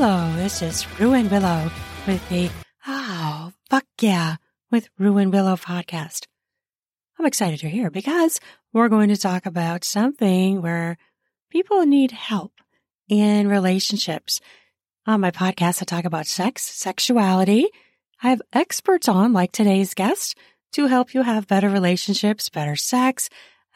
Hello, this is Ruin Willow with the Oh, fuck yeah, with Ruin Willow podcast. I'm excited you're here because we're going to talk about something where people need help in relationships. On my podcast, I talk about sex, sexuality. I have experts on, like today's guest, to help you have better relationships, better sex,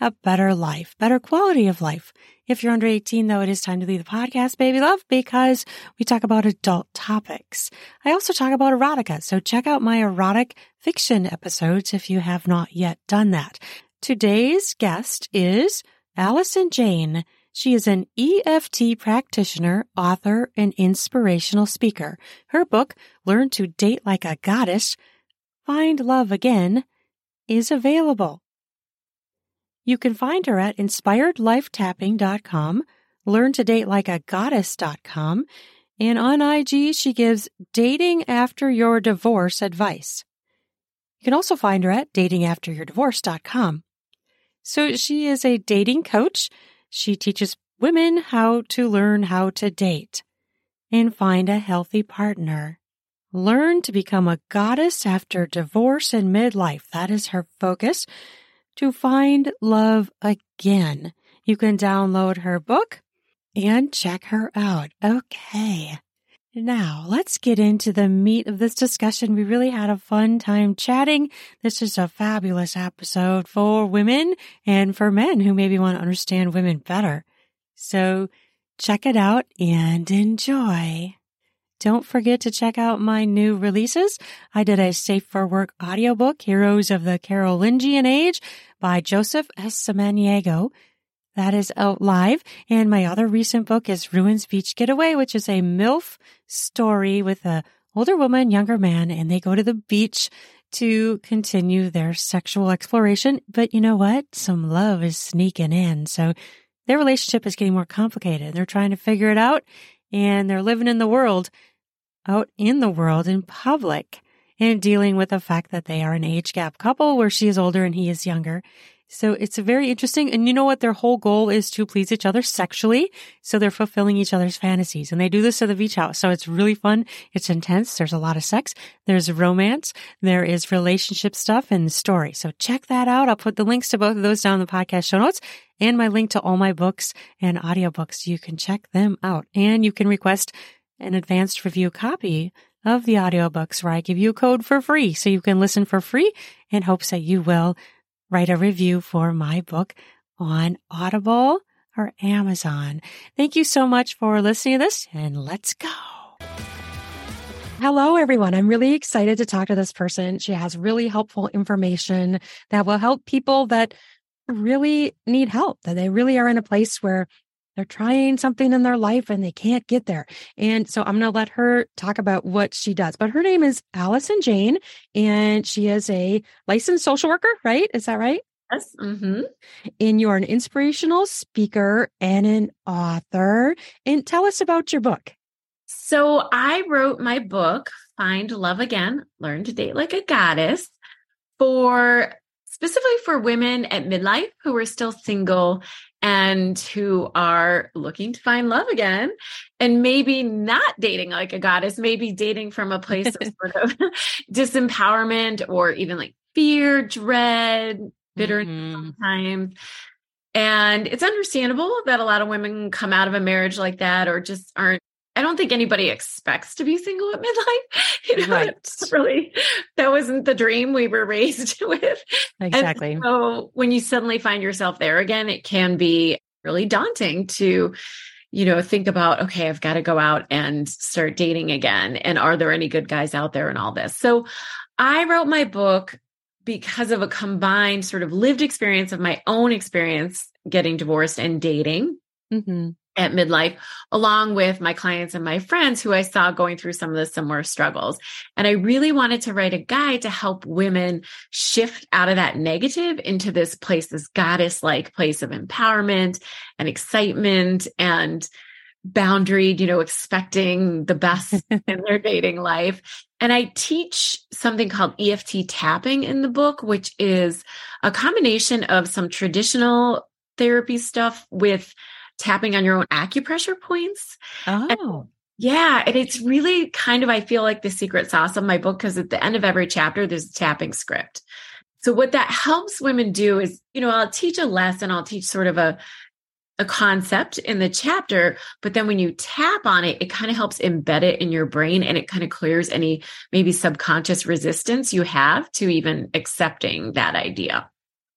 a better life, better quality of life. If you're under 18, though, it is time to leave the podcast, baby love, because we talk about adult topics. I also talk about erotica, so check out my erotic fiction episodes if you have not yet done that. Today's guest is Allison Jayne. She is an EFT practitioner, author, and inspirational speaker. Her book, Learn to Date Like a Goddess, Find Love Again, is available. You can find her at inspiredlifetapping.com, learn to date like a goddess.com, and on IG, she gives dating after your divorce advice. You can also find her at datingafteryourdivorce.com. So she is a dating coach. She teaches women how to learn how to date and find a healthy partner. Learn to become a goddess after divorce and midlife. That is her focus to find love again. You can download her book and check her out. Okay. Now let's get into the meat of this discussion. We really had a fun time chatting. This is a fabulous episode for women and for men who maybe want to understand women better. So check it out and enjoy. Don't forget to check out my new releases. I did a Safe for Work audiobook, Heroes of the Carolingian Age by Joseph S. Samaniego. That is out live. And my other recent book is Ruins Beach Getaway, which is a MILF story with a older woman, younger man, and they go to the beach to continue their sexual exploration. But you know what? Some love is sneaking in. So their relationship is getting more complicated. They're trying to figure it out and they're living in the world out in the world in public and dealing with the fact that they are an age gap couple where she is older and he is younger. So it's very interesting. And you know what? Their whole goal is to please each other sexually. So they're fulfilling each other's fantasies and they do this at the beach house. So it's really fun. It's intense. There's a lot of sex. There's romance. There is relationship stuff and story. So check that out. I'll put the links to both of those down in the podcast show notes and my link to all my books and audiobooks. You can check them out and you can request an advanced review copy of the audiobooks where I give you a code for free so you can listen for free in hopes that you will write a review for my book on Audible or Amazon. Thank you so much for listening to this and let's go. Hello, everyone. I'm really excited to talk to this person. She has really helpful information that will help people that really need help, that they really are in a place where they're trying something in their life and they can't get there. And so I'm going to let her talk about what she does. But her name is Allison Jayne, and she is a licensed social worker, right? Is that right? Yes. Mm-hmm. And you're an inspirational speaker and an author. And tell us about your book. So I wrote my book, Find Love Again Learn to Date Like a Goddess, for specifically for women at midlife who are still single and who are looking to find love again and maybe not dating like a goddess, maybe dating from a place of sort of disempowerment or even like fear, dread, bitterness mm-hmm. sometimes. And it's understandable that a lot of women come out of a marriage like that or just aren't I don't think anybody expects to be single at midlife. You know, right. really, that wasn't the dream we were raised with. Exactly. And so when you suddenly find yourself there again, it can be really daunting to, you know, think about, okay, I've got to go out and start dating again. And are there any good guys out there and all this? So I wrote my book because of a combined sort of lived experience of my own experience getting divorced and dating. Mm-hmm at midlife, along with my clients and my friends who I saw going through some of the similar struggles. And I really wanted to write a guide to help women shift out of that negative into this place, this goddess like place of empowerment and excitement and boundary, you know, expecting the best in their dating life. And I teach something called EFT tapping in the book, which is a combination of some traditional therapy stuff with tapping on your own acupressure points. Oh. Yeah. And it's really kind of, I feel like the secret sauce of my book because at the end of every chapter, there's a tapping script. So what that helps women do is, you know, I'll teach a lesson, I'll teach sort of a, a concept in the chapter, but then when you tap on it, it kind of helps embed it in your brain and it kind of clears any maybe subconscious resistance you have to even accepting that idea.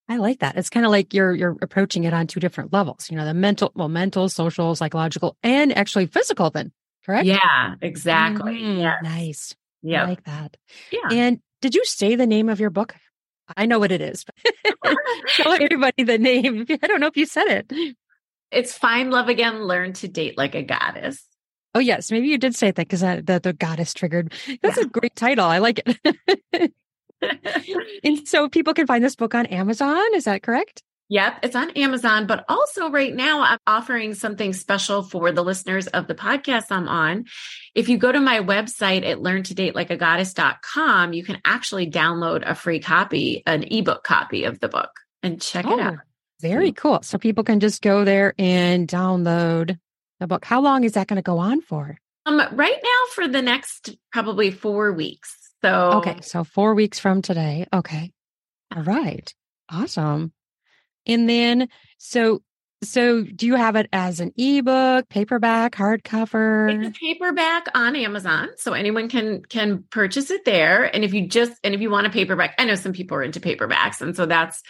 I like that. It's kind of like you're you're approaching it on two different levels. You know, the mental, well, mental, social, psychological, and actually physical. Then, correct? Yeah, exactly. Mm, yes. Nice. Yeah, I like that. yeah. And did you say the name of your book? I know what it is. Tell everybody the name. I don't know if you said it. it's find love again, learn to date like a goddess. Oh yes, maybe you did say that because the, the goddess triggered. That's Yeah. a great title. I like it. and so people can find this book on Amazon. Is that correct? Yep, it's on Amazon, but also right now I'm offering something special for the listeners of the podcast I'm on. If you go to my website at learntodatelikeagoddess.com, you can actually download a free copy, an ebook copy of the book and check it out. very cool. So people can just go there and download the book. How long is that going to go on for? Um, right now for the next probably four weeks. So Okay, so four weeks from today. Okay. All right. Awesome. And then so so do you have it as an ebook, paperback, hardcover? It's a paperback on Amazon, so anyone can can purchase it there. And if you just and if you want a paperback, I know some people are into paperbacks, and so that's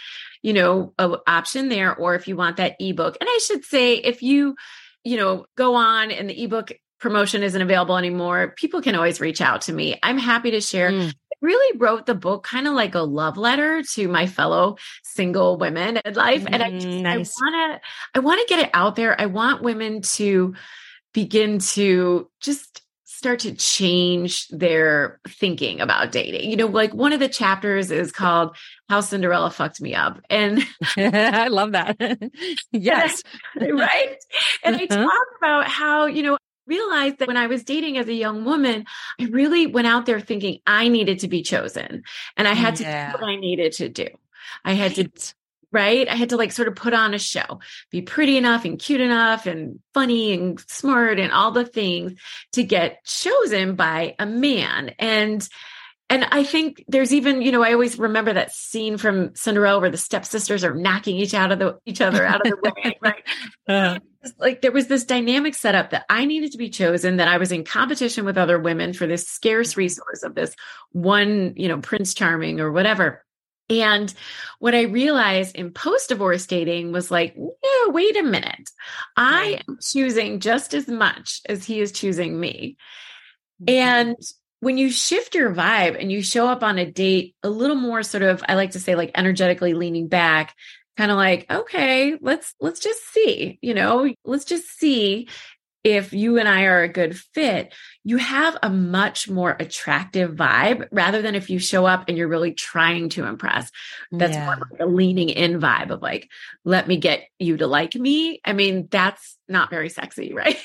you know an option there. Or if you want that ebook, and I should say if you you know go on and the ebook promotion isn't available anymore, people can always reach out to me. I'm happy to share. Mm, I really wrote the book kind of like a love letter to my fellow single women in life and i just Mm, nice. i want to i want to get it out there i want women to begin to just start to change their thinking about dating you know like one of the chapters is called how cinderella fucked me up and I love that. yes. right and i Uh-huh. talk about how you know realized that when I was dating as a young woman, I really went out there thinking I needed to be chosen and I had Yeah. to do what I needed to do. I had to, right? I had to like sort of put on a show, be pretty enough and cute enough and funny and smart and all the things to get chosen by a man. And and I think there's even, you know, I always remember that scene from Cinderella where the stepsisters are knocking each out of the each other out of the way, right? Uh, like there was this dynamic setup that I needed to be chosen, that I was in competition with other women for this scarce resource of this one, you know, Prince Charming or whatever. And what I realized in post divorce dating was like, no, wait a minute. I am choosing just as much as he is choosing me. And when you shift your vibe and you show up on a date a little more sort of, I like to say like energetically leaning back, kind of like, okay, let's let's just see, you know, let's just see if you and I are a good fit, you have a much more attractive vibe rather than if you show up and you're really trying to impress. That's yeah. more like a leaning in vibe of like, let me get you to like me. I mean, that's not very sexy, right?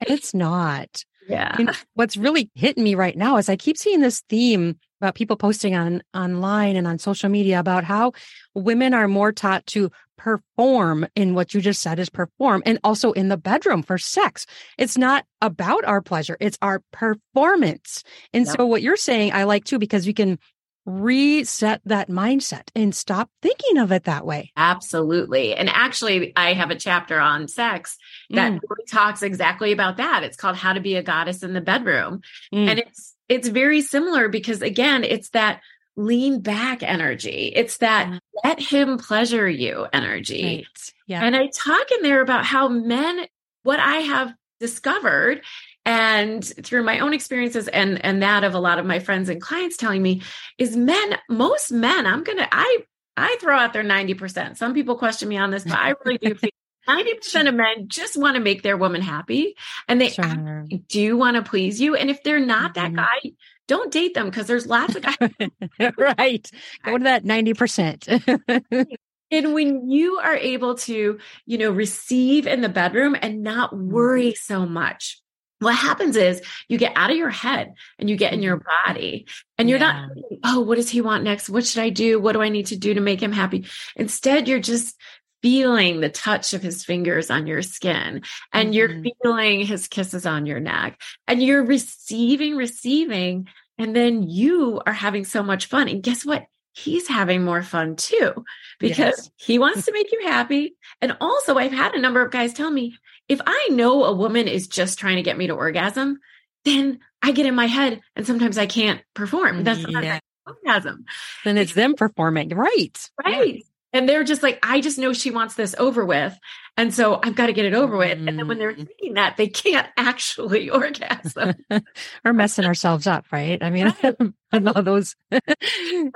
It's not. Yeah. And what's really hitting me right now is I keep seeing this theme about people posting on online and on social media about how women are more taught to perform in what you just said is perform and also in the bedroom for sex. It's not about our pleasure. It's our performance. And so what you're saying, I like too, because we can reset that mindset and stop thinking of it that way. Absolutely. And actually, I have a chapter on sex that Mm, really talks exactly about that. It's called How to Be a Goddess in the Bedroom. mm. And it's it's very similar because again, it's that lean back energy. It's that Yeah. let him pleasure you energy. right. Yeah. And I talk in there about how men, what I have discovered and through my own experiences and and that of a lot of my friends and clients telling me is men, most men, I'm gonna I I throw out their 90%. Some people question me on this, but I really do feel 90% of men just want to make their woman happy and they Sure. do want to please you. And if they're not that Mhm. guy, don't date them because there's lots of guys right. Go to that 90%. And when you are able to, you know, receive in the bedroom and not Mm-hmm. worry so much, what happens is you get out of your head and you get in your body and you're not, oh, what does he want next? What should I do? What do I need to do to make him happy? Instead, you're just feeling the touch of his fingers on your skin and mm-hmm. you're feeling his kisses on your neck and you're receiving, receiving. And then you are having so much fun. And guess what? He's having more fun too because yes. he wants to make you happy. And also, I've had a number of guys tell me if I know a woman is just trying to get me to orgasm, then I get in my head and sometimes I can't perform. That's yeah. orgasm. Then it's them performing. Right. Right. Yeah. And they're just like, I just know she wants this over with. And so I've got to get it over with. And then when they're mm. thinking that, they can't actually orgasm. We're messing ourselves up, right? I mean, all those. so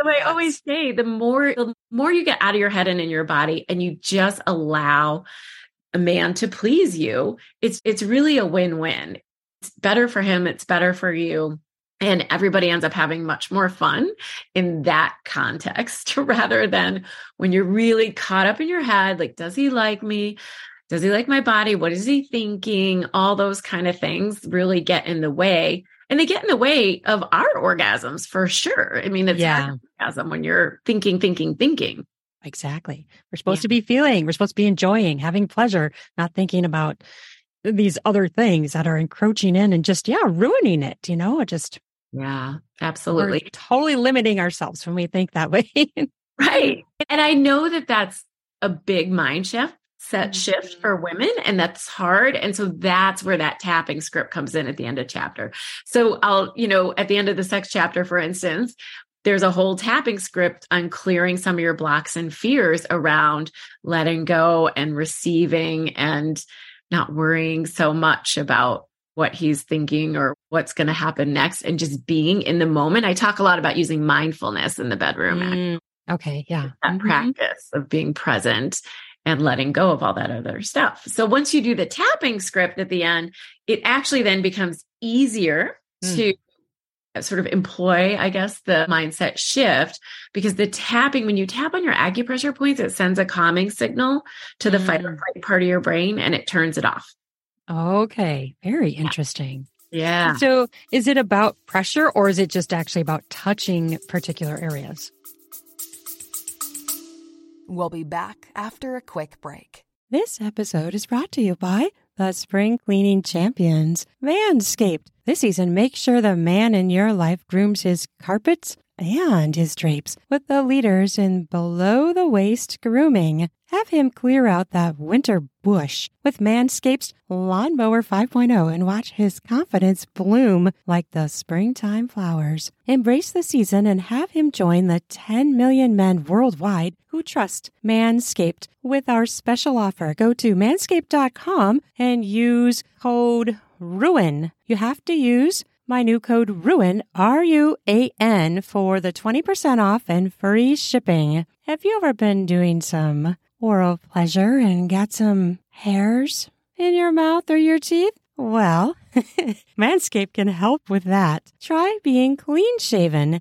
I always say the more the more you get out of your head and in your body and you just allow a man to please you, it's it's really a win-win. It's better for him, it's better for you and everybody ends up having much more fun in that context rather than when you're really caught up in your head like does he like me? Does he like my body? What is he thinking? All those kind of things really get in the way and they get in the way of our orgasms for sure. I mean it's yeah. orgasm when you're thinking thinking thinking exactly we're supposed yeah. to be feeling we're supposed to be enjoying having pleasure not thinking about these other things that are encroaching in and just yeah ruining it you know just yeah, absolutely. Totally limiting ourselves when we think that way. right. And I know that that's a big mind shift, set shift mm-hmm. for women, and that's hard. And so that's where that tapping script comes in at the end of chapter. So I'll, you know, at the end of the sex chapter, for instance, there's a whole tapping script on clearing some of your blocks and fears around letting go and receiving and not worrying so much about what he's thinking or what's going to happen next and just being in the moment. I talk a lot about using mindfulness in the bedroom. Mm, okay. Yeah. That mm-hmm. practice of being present and letting go of all that other stuff. So once you do the tapping script at the end, it actually then becomes easier mm. to sort of employ, I guess, the mindset shift because the tapping, when you tap on your acupressure points, it sends a calming signal to the mm. fight or mm. flight part of your brain and it turns it off. Okay. Very interesting. Yeah. So is it about pressure or is it just actually about touching particular areas? We'll be back after a quick break. This episode is brought to you by the spring cleaning champions, Manscaped. This season, make sure the man in your life grooms his carpets and his drapes with the leaders in below the waist grooming. Have him clear out that winter bush with Manscaped's Lawnmower 5.0 and watch his confidence bloom like the springtime flowers. Embrace the season and have him join the 10 million men worldwide who trust Manscaped with our special offer. Go to manscaped.com and use code RUIN. You have to use my new code RUIN, R U A N, for the 20% off and free shipping. Have you ever been doing some oral pleasure and got some hairs in your mouth or your teeth? Well, Manscaped can help with that. Try being clean shaven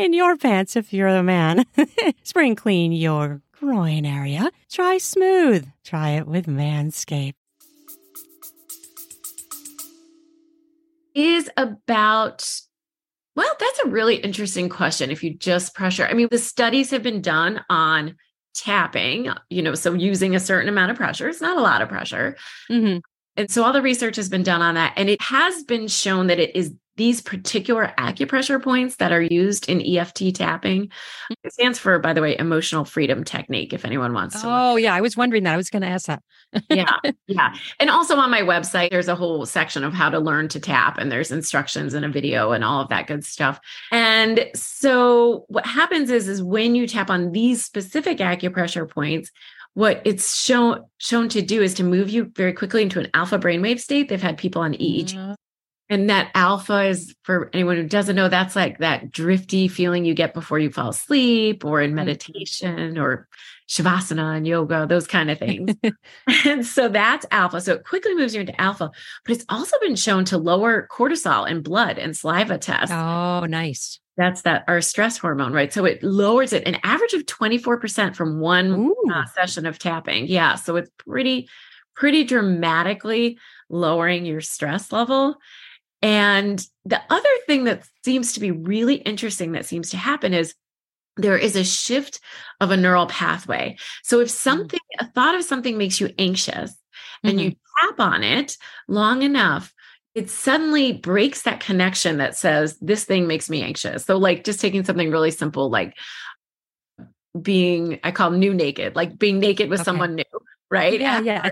In your pants if you're a man. spring clean your groin area. Try smooth. Try it with Manscaped. Is about well, that's a really interesting question. If you just pressure, I mean, the studies have been done on tapping, you know, so using a certain amount of pressure, it's not a lot of pressure. Mm-hmm. And so all the research has been done on that. And it has been shown that it is these particular acupressure points that are used in EFT tapping. Mm-hmm. It stands for, by the way, emotional freedom technique, if anyone wants to. Oh, yeah. I was wondering that. I was going to ask that. yeah. Yeah. And also on my website, there's a whole section of how to learn to tap, and there's instructions and a video and all of that good stuff. And so what happens is, is when you tap on these specific acupressure points, what it's shown shown to do is to move you very quickly into an alpha brainwave state. They've had people on EEG Mm, and that alpha is for anyone who doesn't know, that's like that drifty feeling you get before you fall asleep or in meditation or shavasana and yoga, those kind of things. and so that's alpha. So it quickly moves you into alpha, but it's also been shown to lower cortisol in blood and saliva tests. Oh, nice. That's that our stress hormone, right? So it lowers it an average of 24% from one uh, session of tapping. Yeah. So it's pretty, pretty dramatically lowering your stress level. And the other thing that seems to be really interesting that seems to happen is there is a shift of a neural pathway. So if mm-hmm. something, a thought of something makes you anxious and you mm-hmm. tap on it long enough, it suddenly breaks that connection that says, this thing makes me anxious. So, like just taking something really simple, like being, I call new naked, like being naked with Okay. someone new, right? Yeah, yeah.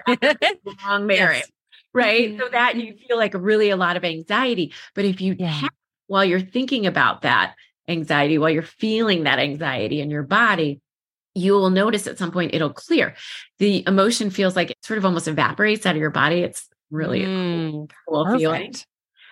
long marriage, Yes. Right? Mhm. So that you feel like really a lot of anxiety. But if you Yeah. tap while you're thinking about that anxiety, while you're feeling that anxiety in your body, you will notice at some point it'll clear. The emotion feels like it sort of almost evaporates out of your body. It's really Mm, cool feeling.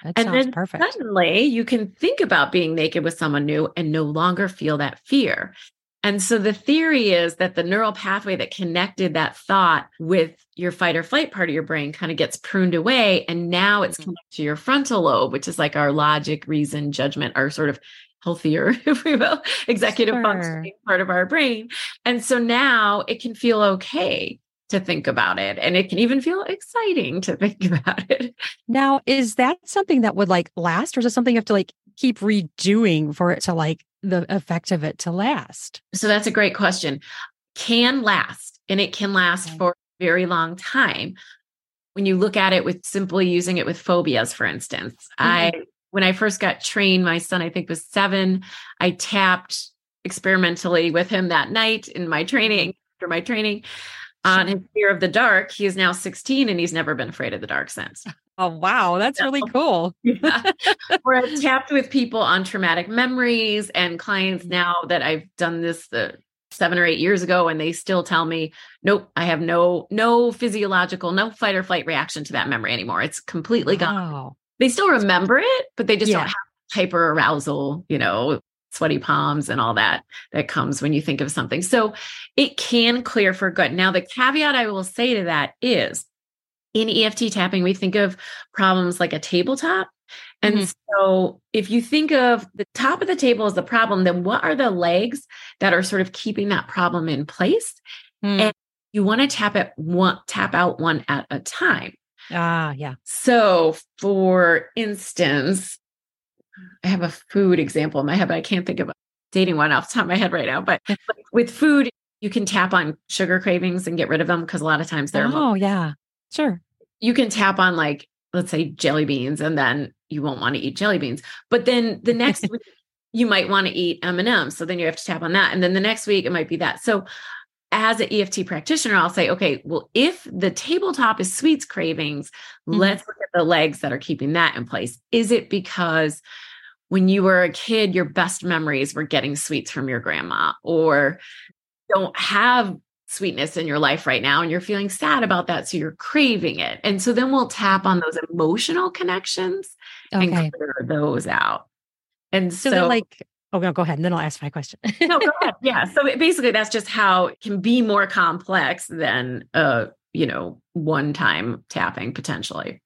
That And then perfect. suddenly you can think about being naked with someone new and no longer feel that fear. And so the theory is that the neural pathway that connected that thought with your fight or flight part of your brain kind of gets pruned away. And now it's Mhm. connected to your frontal lobe, which is like our logic, reason, judgment, our sort of healthier, if we will, executive Sure. functioning part of our brain. And so now it can feel okay to think about it. And it can even feel exciting to think about it. Now, is that something that would like last, or is it something you have to like keep redoing for it to like the effect of it to last? So that's a great question. Can last, and it can last Okay. for a very long time. When you look at it with simply using it with phobias, for instance, I mm-hmm. when I first got trained, my son I think was seven. I tapped experimentally with him that night in my training after my training on his fear of the dark. He is now 16 and he's never been afraid of the dark since. Oh, wow. That's really cool. Yeah. Where I've tapped with people on traumatic memories and clients Mm-hmm. now that I've done this uh, seven or eight years ago, and they still tell me, "Nope, I have no no physiological, no fight or flight reaction to that memory anymore. It's completely gone." Wow. They still remember it, but they just Yeah. don't have hyper arousal, you know, sweaty palms and all that that comes when you think of something. So it can clear for good. Now, the caveat I will say to that is in EFT tapping, we think of problems like a tabletop. And Mhm. so if you think of the top of the table as the problem, then what are the legs that are sort of keeping that problem in place? Hmm. And you want to tap it one tap out one at a time. Ah, yeah. So, for instance, I have a food example in my head, but I can't think of a dating one off the top of my head right now. But with food, you can tap on sugar cravings and get rid of them because a lot of times they're Oh, yeah. Sure. you can tap on like let's say jelly beans and then you won't want to eat jelly beans but then the next week you might want to eat m&ms so then you have to tap on that and then the next week it might be that so as an eft practitioner i'll say okay well if the tabletop is sweets cravings Mhm. let's look at the legs that are keeping that in place is it because when you were a kid your best memories were getting sweets from your grandma or don't have sweetness in your life right now and you're feeling sad about that so you're craving it and so then we'll tap on those emotional connections Okay. and clear those out and So, so, like, oh, no, go ahead. And then I'll ask my question. no go ahead yeah so it- basically that's just how it can be more complex than uh you know one time tapping potentially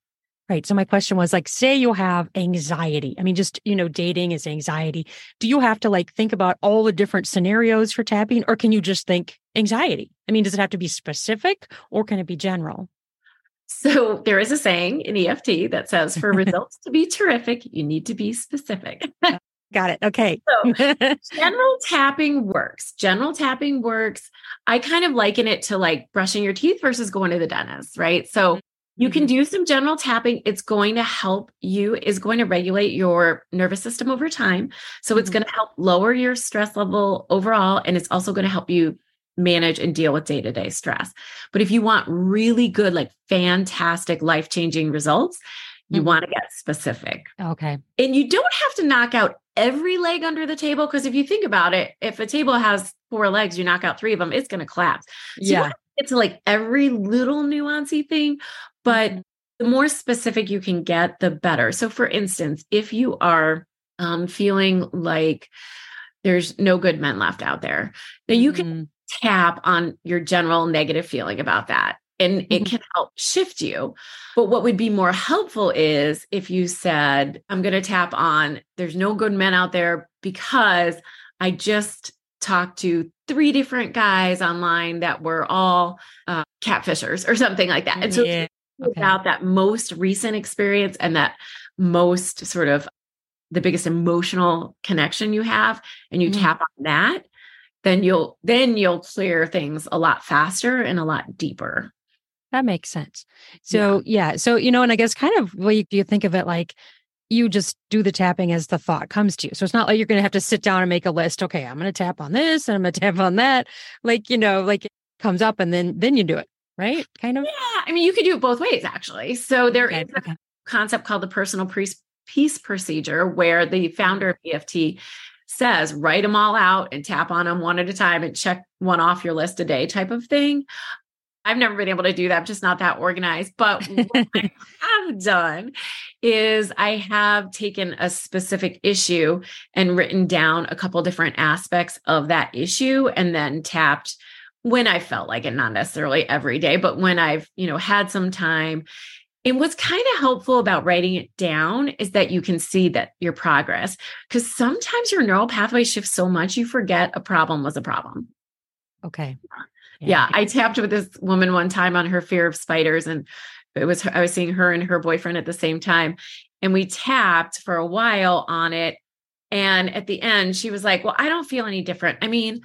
Right. So my question was like, say you have anxiety. I mean, just, you know, dating is anxiety. Do you have to like think about all the different scenarios for tapping or can you just think anxiety? I mean, does it have to be specific or can it be general? so there is a saying in eft that says for results to be terrific you need to be specific uh, Got it. Okay. so general tapping works. General tapping works. I kind of liken it to like brushing your teeth versus going to the dentist, right? So You can Mhm. do some general tapping. It's going to help you, is going to regulate your nervous system over time. So it's Mhm. going to help lower your stress level overall. And it's also going to help you manage and deal with day to day stress. But if you want really good, like fantastic, life changing results, you Mhm. want to get specific. Okay. And you don't have to knock out every leg under the table. Because if you think about it, if a table has four legs, you knock out three of them, it's going to collapse. So Yeah. want to get to like every little nuancy thing, but Mhm. the more specific you can get, the better. So, for instance, if you are um, feeling like there's no good men left out there, then you can Mhm. tap on your general negative feeling about that. And it Mhm. can help shift you. But what would be more helpful is if you said, I'm going to tap on, there's no good men out there because I just talked to three different guys online that were all uh, catfishers or something like that. And so Yeah. Okay. about that most recent experience and that most sort of the biggest emotional connection you have and you Mhm. tap on that then you'll then you'll clear things a lot faster and a lot deeper That makes sense. So yeah. So you know, and I guess kind of like you think of it like you just do the tapping as the thought comes to you. So it's not like you're going to have to sit down and make a list. Okay, I'm going to tap on this and I'm going to tap on that. Like you know, like it comes up and then then you do it, right? Kind of. yeah i mean you could do it both ways actually so there is Okay, a okay. concept called the personal peace peace procedure where the founder of EFT says write them all out and tap on them one at a time and check one off your list a day type of thing. I've never been able to do that. I'm just not that organized. But what I have done is I have taken a specific issue and written down a couple different aspects of that issue and then tapped when I felt like it, not necessarily every day, but when I've, you know, had some time and what's kind of helpful about writing it down is that you can see that your progress, because sometimes your neural pathway shifts so much you forget a problem was a problem. Okay. Yeah. I tapped with this woman one time on her fear of spiders, and it was I was seeing her and her boyfriend at the same time, and we tapped for a while on it. And at the end, she was like, "Well, I don't feel any different. I mean."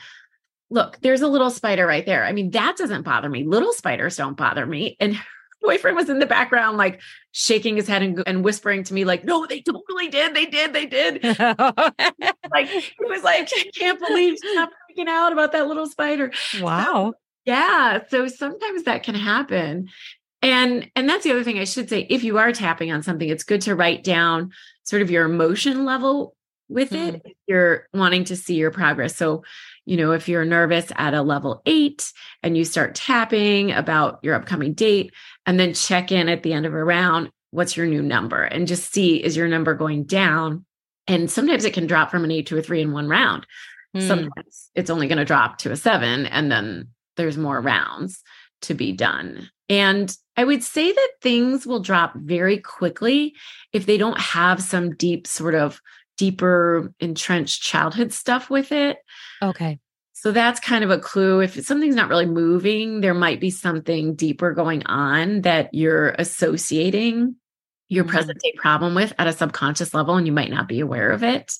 Look, there's a little spider right there. I mean, that doesn't bother me. Little spiders don't bother me. And boyfriend was in the background, like shaking his head and, and whispering to me, like, no, they totally did. They did. They did. like, he was like, I can't believe she's not freaking out about that little spider. wow. Yeah. So sometimes that can happen. And and that's the other thing I should say. If you are tapping on something, it's good to write down sort of your emotion level with it. Mm-hmm. If you're wanting to see your progress. So, you know, if you're nervous at a level eight and you start tapping about your upcoming date, and then check in at the end of a round, what's your new number? And just see is your number going down? And sometimes it can drop from an eight to a three in one round. Hmm. Sometimes it's only going to drop to a seven, and then there's more rounds to be done. And I would say that things will drop very quickly if they don't have some deep, sort of deeper, entrenched childhood stuff with it. Okay. So that's kind of a clue. If something's not really moving, there might be something deeper going on that you're associating your Mhm. present day problem with at a subconscious level, and you might not be aware of it.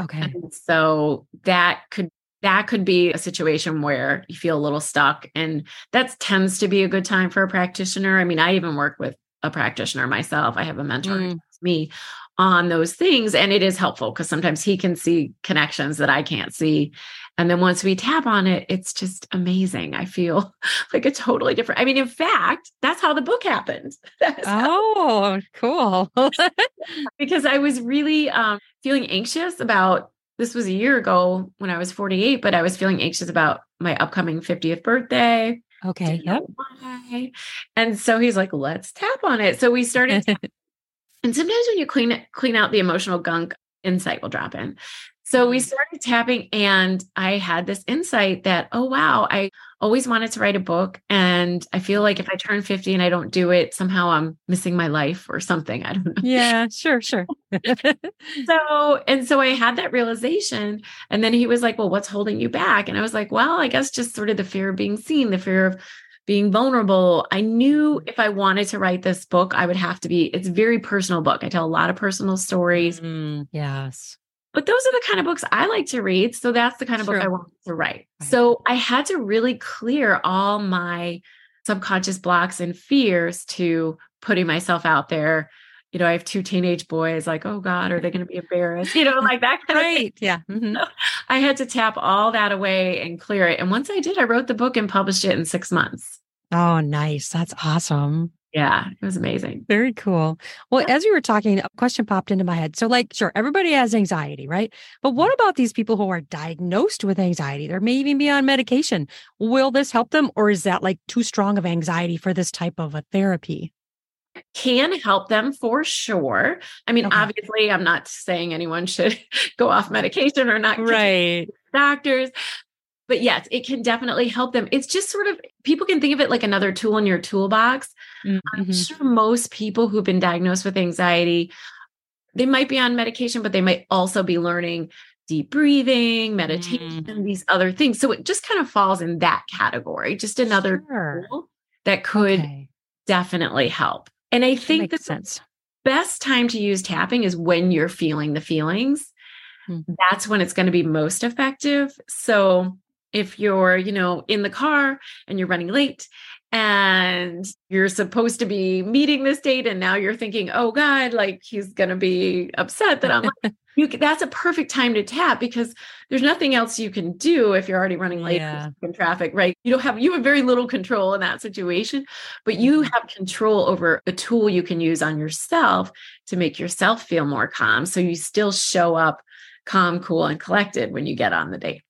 Okay. And so that could that could be a situation where you feel a little stuck and that tends to be a good time for a practitioner. I mean, I even work with a practitioner myself. I have a mentor Mm. me on those things and it is helpful because sometimes he can see connections that I can't see. And then once we tap on it, it's just amazing. I feel like a totally different. I mean, in fact, that's how the book happened. Oh, cool. because I was really um, feeling anxious about this was a year ago when I was 48, but I was feeling anxious about my upcoming 50th birthday. okay. Yep. why. And so he's like, let's tap on it. So we started. And sometimes when you clean it, clean out the emotional gunk, insight will drop in. So we Mm. started tapping, and I had this insight that, oh, wow, I always wanted to write a book. And I feel like if I turn 50 and I don't do it, somehow I'm missing my life or something. I don't know. yeah. Sure. Sure. So, and so I had that realization. And then he was like, Well, what's holding you back? And I was like, Well, I guess just sort of the fear of being seen, the fear of being vulnerable. I knew if I wanted to write this book, I would have to be, it's a very personal book. I tell a lot of personal stories, Mm, yes. but those are the kind of books I like to read. So that's the kind of book I wanted to write. Right. So I had to really clear all my subconscious blocks and fears to putting myself out there. You know, I have two teenage boys, like, oh God, are they going to be embarrassed? You know, like that kind right. of thing. Yeah. Mm-hmm. I had to tap all that away and clear it. And once I did, I wrote the book and published it in six months. Oh, nice. That's awesome. Yeah, it was amazing. Very cool. Well, as you were talking, a question popped into my head. So, like, sure, everybody has anxiety, right? But what about these people who are diagnosed with anxiety? They may even be on medication. Will this help them, or is that like too strong of anxiety for this type of a therapy? Can help them for sure. I mean, Okay. obviously, I'm not saying anyone should go off medication or not Right. doctors. But yes, it can definitely help them. It's just sort of people can think of it like another tool in your toolbox. I'm Mhm. sure most people who've been diagnosed with anxiety, they might be on medication, but they might also be learning deep breathing, meditation, these other things. So it just kind of falls in that category, just another Sure. tool that could Okay. definitely help. And I think that the sense. best time to use tapping is when you're feeling the feelings. Hmm. That's when it's going to be most effective. So if you're, you know, in the car and you're running late and you're supposed to be meeting this date and now you're thinking, "Oh god, like he's going to be upset that I'm like, you c- that's a perfect time to tap because there's nothing else you can do if you're already running late Yeah. in traffic, right? You don't have you have very little control in that situation, but you Mhm. have control over a tool you can use on yourself to make yourself feel more calm so you still show up calm, cool and collected when you get on the date.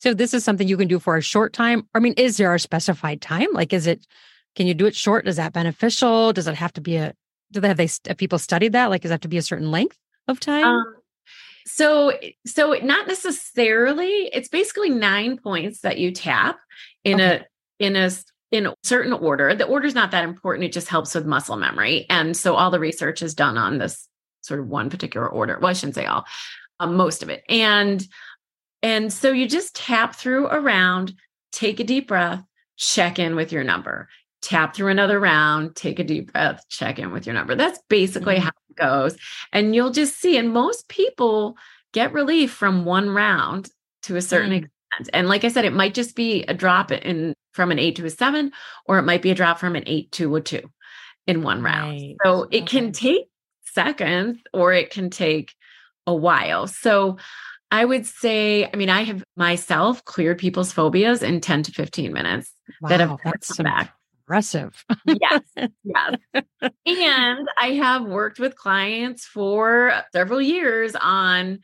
So this is something you can do for a short time. I mean, is there a specified time? Like, is it? Can you do it short? Is that beneficial? Does it have to be a? Do they have they have people studied that? Like, does it have to be a certain length of time? Um, so, so not necessarily. It's basically nine points that you tap in Okay. a in a in a certain order. The order's not that important. It just helps with muscle memory, and so all the research is done on this sort of one particular order. Well, I shouldn't say all, um, most of it, and and so you just tap through a round, take a deep breath, check in with your number. Tap through another round, take a deep breath, check in with your number. That's basically Mhm. how goes and you'll just see and most people get relief from one round to a certain Mm. extent and like i said it might just be a drop in from an 8 to a 7 or it might be a drop from an 8 to a 2 in one round Right. so it can take seconds or it can take a while so i would say i mean i have myself cleared people's phobias in 10 to 15 minutes that have that's come back impressive. yes, yes. And I have worked with clients for several years on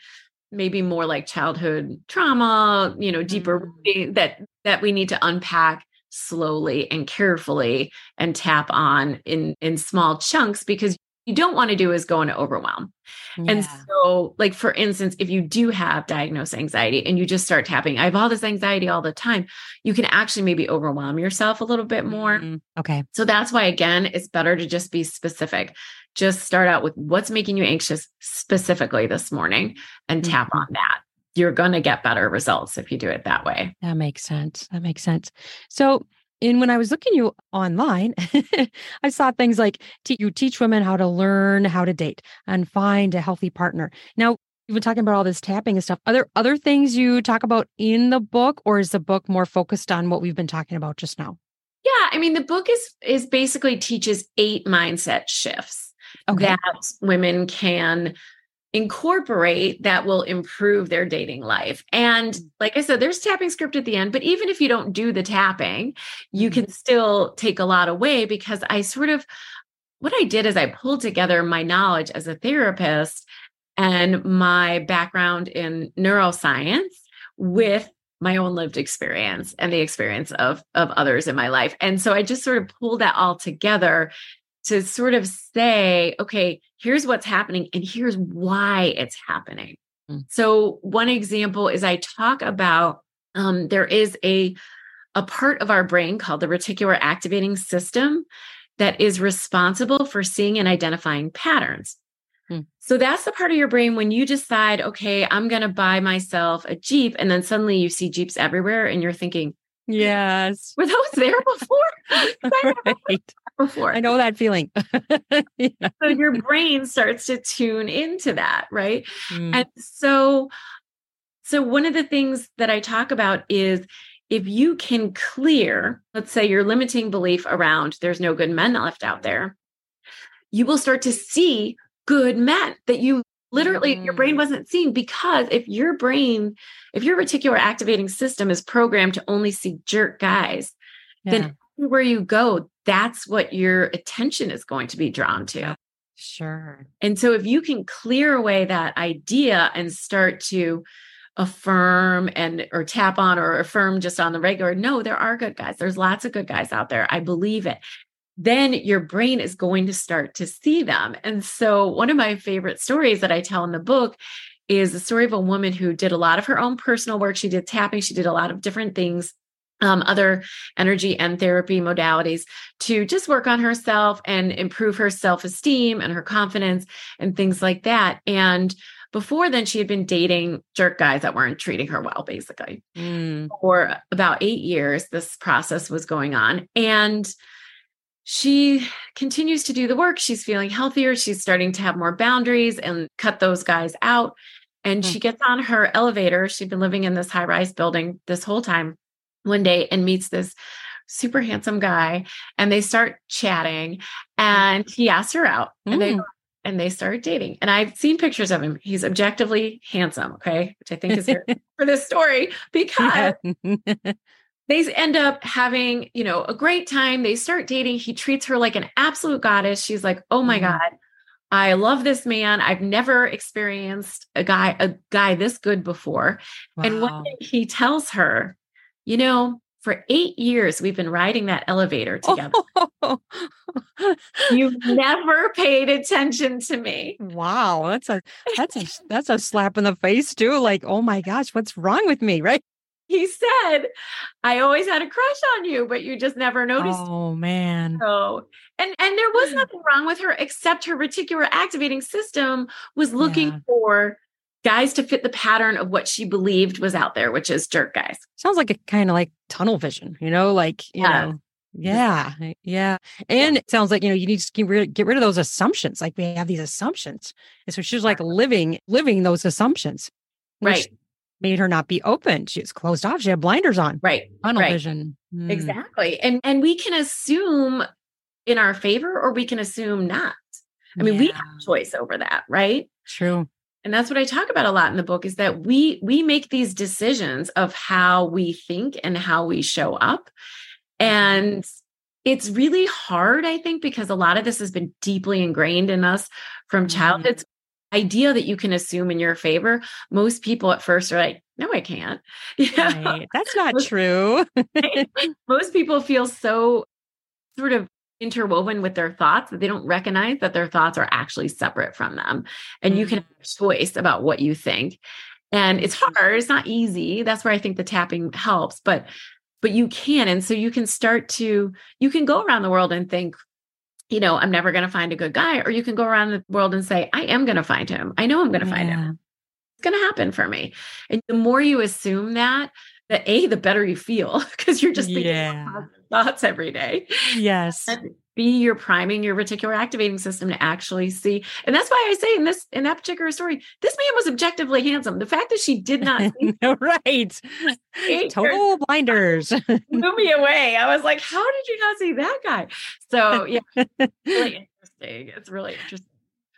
maybe more like childhood trauma, you know, deeper Mm. rooting that that we need to unpack slowly and carefully and tap on in in small chunks because you don't want to do is go into overwhelm. And so, like, for instance, if you do have diagnosed anxiety and you just start tapping, I have all this anxiety all the time, you can actually maybe overwhelm yourself a little bit more. Mm, Okay. So that's why, again, it's better to just be specific. Just start out with what's making you anxious specifically this morning and tap Mhm. on that. You're going to get better results if you do it that way. That makes sense. That makes sense. So, and when I was looking you online, I saw things like te- you teach women how to learn how to date and find a healthy partner. Now, you've been talking about all this tapping and stuff. Are there other things you talk about in the book, or is the book more focused on what we've been talking about just now? Yeah, I mean, the book is is basically teaches eight mindset shifts Okay. that women can incorporate that will improve their dating life. And like I said, there's tapping script at the end, but even if you don't do the tapping, you Mhm. can still take a lot away because I sort of what I did is I pulled together my knowledge as a therapist and my background in neuroscience with my own lived experience and the experience of of others in my life. And so I just sort of pulled that all together to sort of say, okay, here's what's happening and here's why it's happening. Mm. So one example is I talk about um, there is a a part of our brain called the reticular activating system that is responsible for seeing and identifying patterns. Hmm. So that's the part of your brain when you decide, okay, I'm going to buy myself a Jeep. And then suddenly you see Jeeps everywhere and you're thinking, Yes. were those there before? 'Cause I never right. before. I know that feeling. yeah. So your brain starts to tune into that, right? Mm, And so so one of the things that I talk about is if you can clear, let's say your limiting belief around there's no good men left out there, you will start to see good men that you literally mm. your brain mm. wasn't seeing because if your brain, if your reticular activating system is programmed to only see jerk guys, yeah. then where you go, that's what your attention is going to be drawn to. Sure. And so if you can clear away that idea and start to affirm and or tap on or affirm just on the regular, no, there are good guys. There's lots of good guys out there. I believe it. Then your brain is going to start to see them. And so one of my favorite stories that I tell in the book is the story of a woman who did a lot of her own personal work. She did tapping, she did a lot of different things um, other energy and therapy modalities to just work on herself and improve her self esteem and her confidence and things like that. And before then, she had been dating jerk guys that weren't treating her well, basically. Mm. For about eight years, this process was going on. And she continues to do the work. She's feeling healthier. She's starting to have more boundaries and cut those guys out. And mm. she gets on her elevator. She'd been living in this high rise building this whole time one day and meets this super handsome guy and they start chatting and he asks her out mm. and they mm. and they start dating and i've seen pictures of him he's objectively handsome okay which i think is for this story because they end up having you know a great time they start dating he treats her like an absolute goddess she's like oh my mm. god I love this man. I've never experienced a guy a guy this good before. Wow. And one day he tells her, you know, for eight years we've been riding that elevator together. You've never paid attention to me. Wow, that's a that's a that's a slap in the face too. Like, oh my gosh, what's wrong with me? Right? He said, I always had a crush on you, but you just never noticed. Oh man. So and and there was mm. nothing wrong with her except her reticular activating system was looking yeah. for guys to fit the pattern of what she believed was out there, which is jerk guys. Sounds like a kind of like tunnel vision, you know, like, you mm-hmm. yeah. know, yeah, yeah. And it sounds like, you know, you need to get rid, get rid of those assumptions. Like we have these assumptions. And so she was like living, living those assumptions. Right. Made her not be open. She was closed off. She had blinders on. Right. Tunnel right. vision. Mm. Exactly. And and we can assume in our favor or we can assume not. I mean, yeah. we have choice over that, right? True and that's what i talk about a lot in the book is that we we make these decisions of how we think and how we show up and it's really hard i think because a lot of this has been deeply ingrained in us from mm-hmm. childhood. Idea that you can assume in your favor most people at first are like no i can't right. that's not true most people feel so sort of interwoven with their thoughts that they don't recognize that their thoughts are actually separate from them. And mm-hmm. you can mm. have choice about what you think. And it's hard, it's not easy. That's where I think the tapping helps, but but you can and so you can start to you can go around the world and think you know, I'm never going to find a good guy or you can go around the world and say I am going to find him. I know I'm going to find him. It's going to happen for me. And the more you assume that, the a the better you feel because you're just thinking yeah. thoughts every day. Yes. And B, you're priming your reticular activating system to actually see. And that's why I say in this in that particular story, this man was objectively handsome. The fact that she did not see right. Total blinders. blew me away. I was like, how did you not see that guy? So yeah, really interesting. It's really interesting.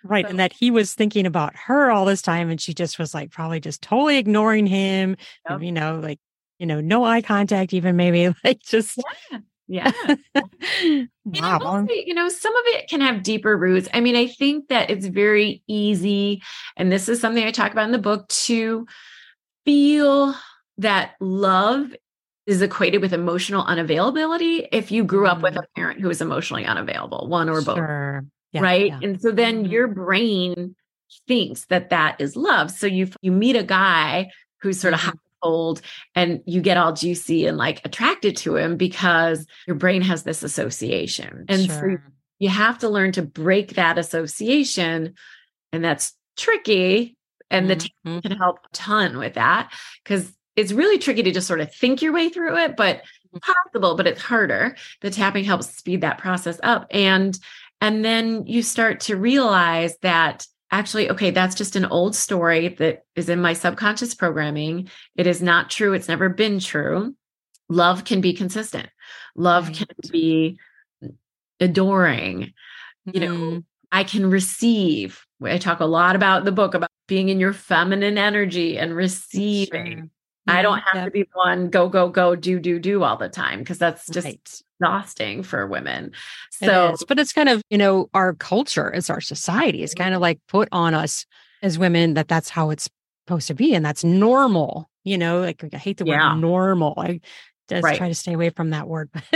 Right. So, and that he was thinking about her all this time and she just was like probably just totally ignoring him. Yep. You know, like you know, no eye contact, even maybe like just. Yeah. Yeah. wow. Also, you know, some of it can have deeper roots. I mean, I think that it's very easy, and this is something I talk about in the book, to feel that love is equated with emotional unavailability if you grew up with mm. a parent who was emotionally unavailable, one or sure. both. Yeah, right. Yeah. And so then mm-hmm. your brain thinks that that is love. So you you meet a guy who's sort of mm-hmm cold and you get all juicy and like attracted to him because your brain has this association. And sure. so you have to learn to break that association. And that's tricky. And the mm-hmm. can help a ton with that because it's really tricky to just sort of think your way through it, but mm-hmm. possible, but it's harder. The tapping helps speed that process up. And and then you start to realize that actually, okay, that's just an old story that is in my subconscious programming. It is not true. It's never been true. love can be consistent. Love Right. can be adoring. You know, Mm, I can receive. I talk a lot about the book about being in your feminine energy and receiving. sure. I don't Mhm, have yep, to be one go, go, go, do, do, do all the time because that's just right. Exhausting for women. So. But it's kind of, you know, our culture, it's our society. It's kind of like put on us as women that that's how it's supposed to be. And that's normal. You know, like I hate the Yeah. word normal. I just Right. try to stay away from that word.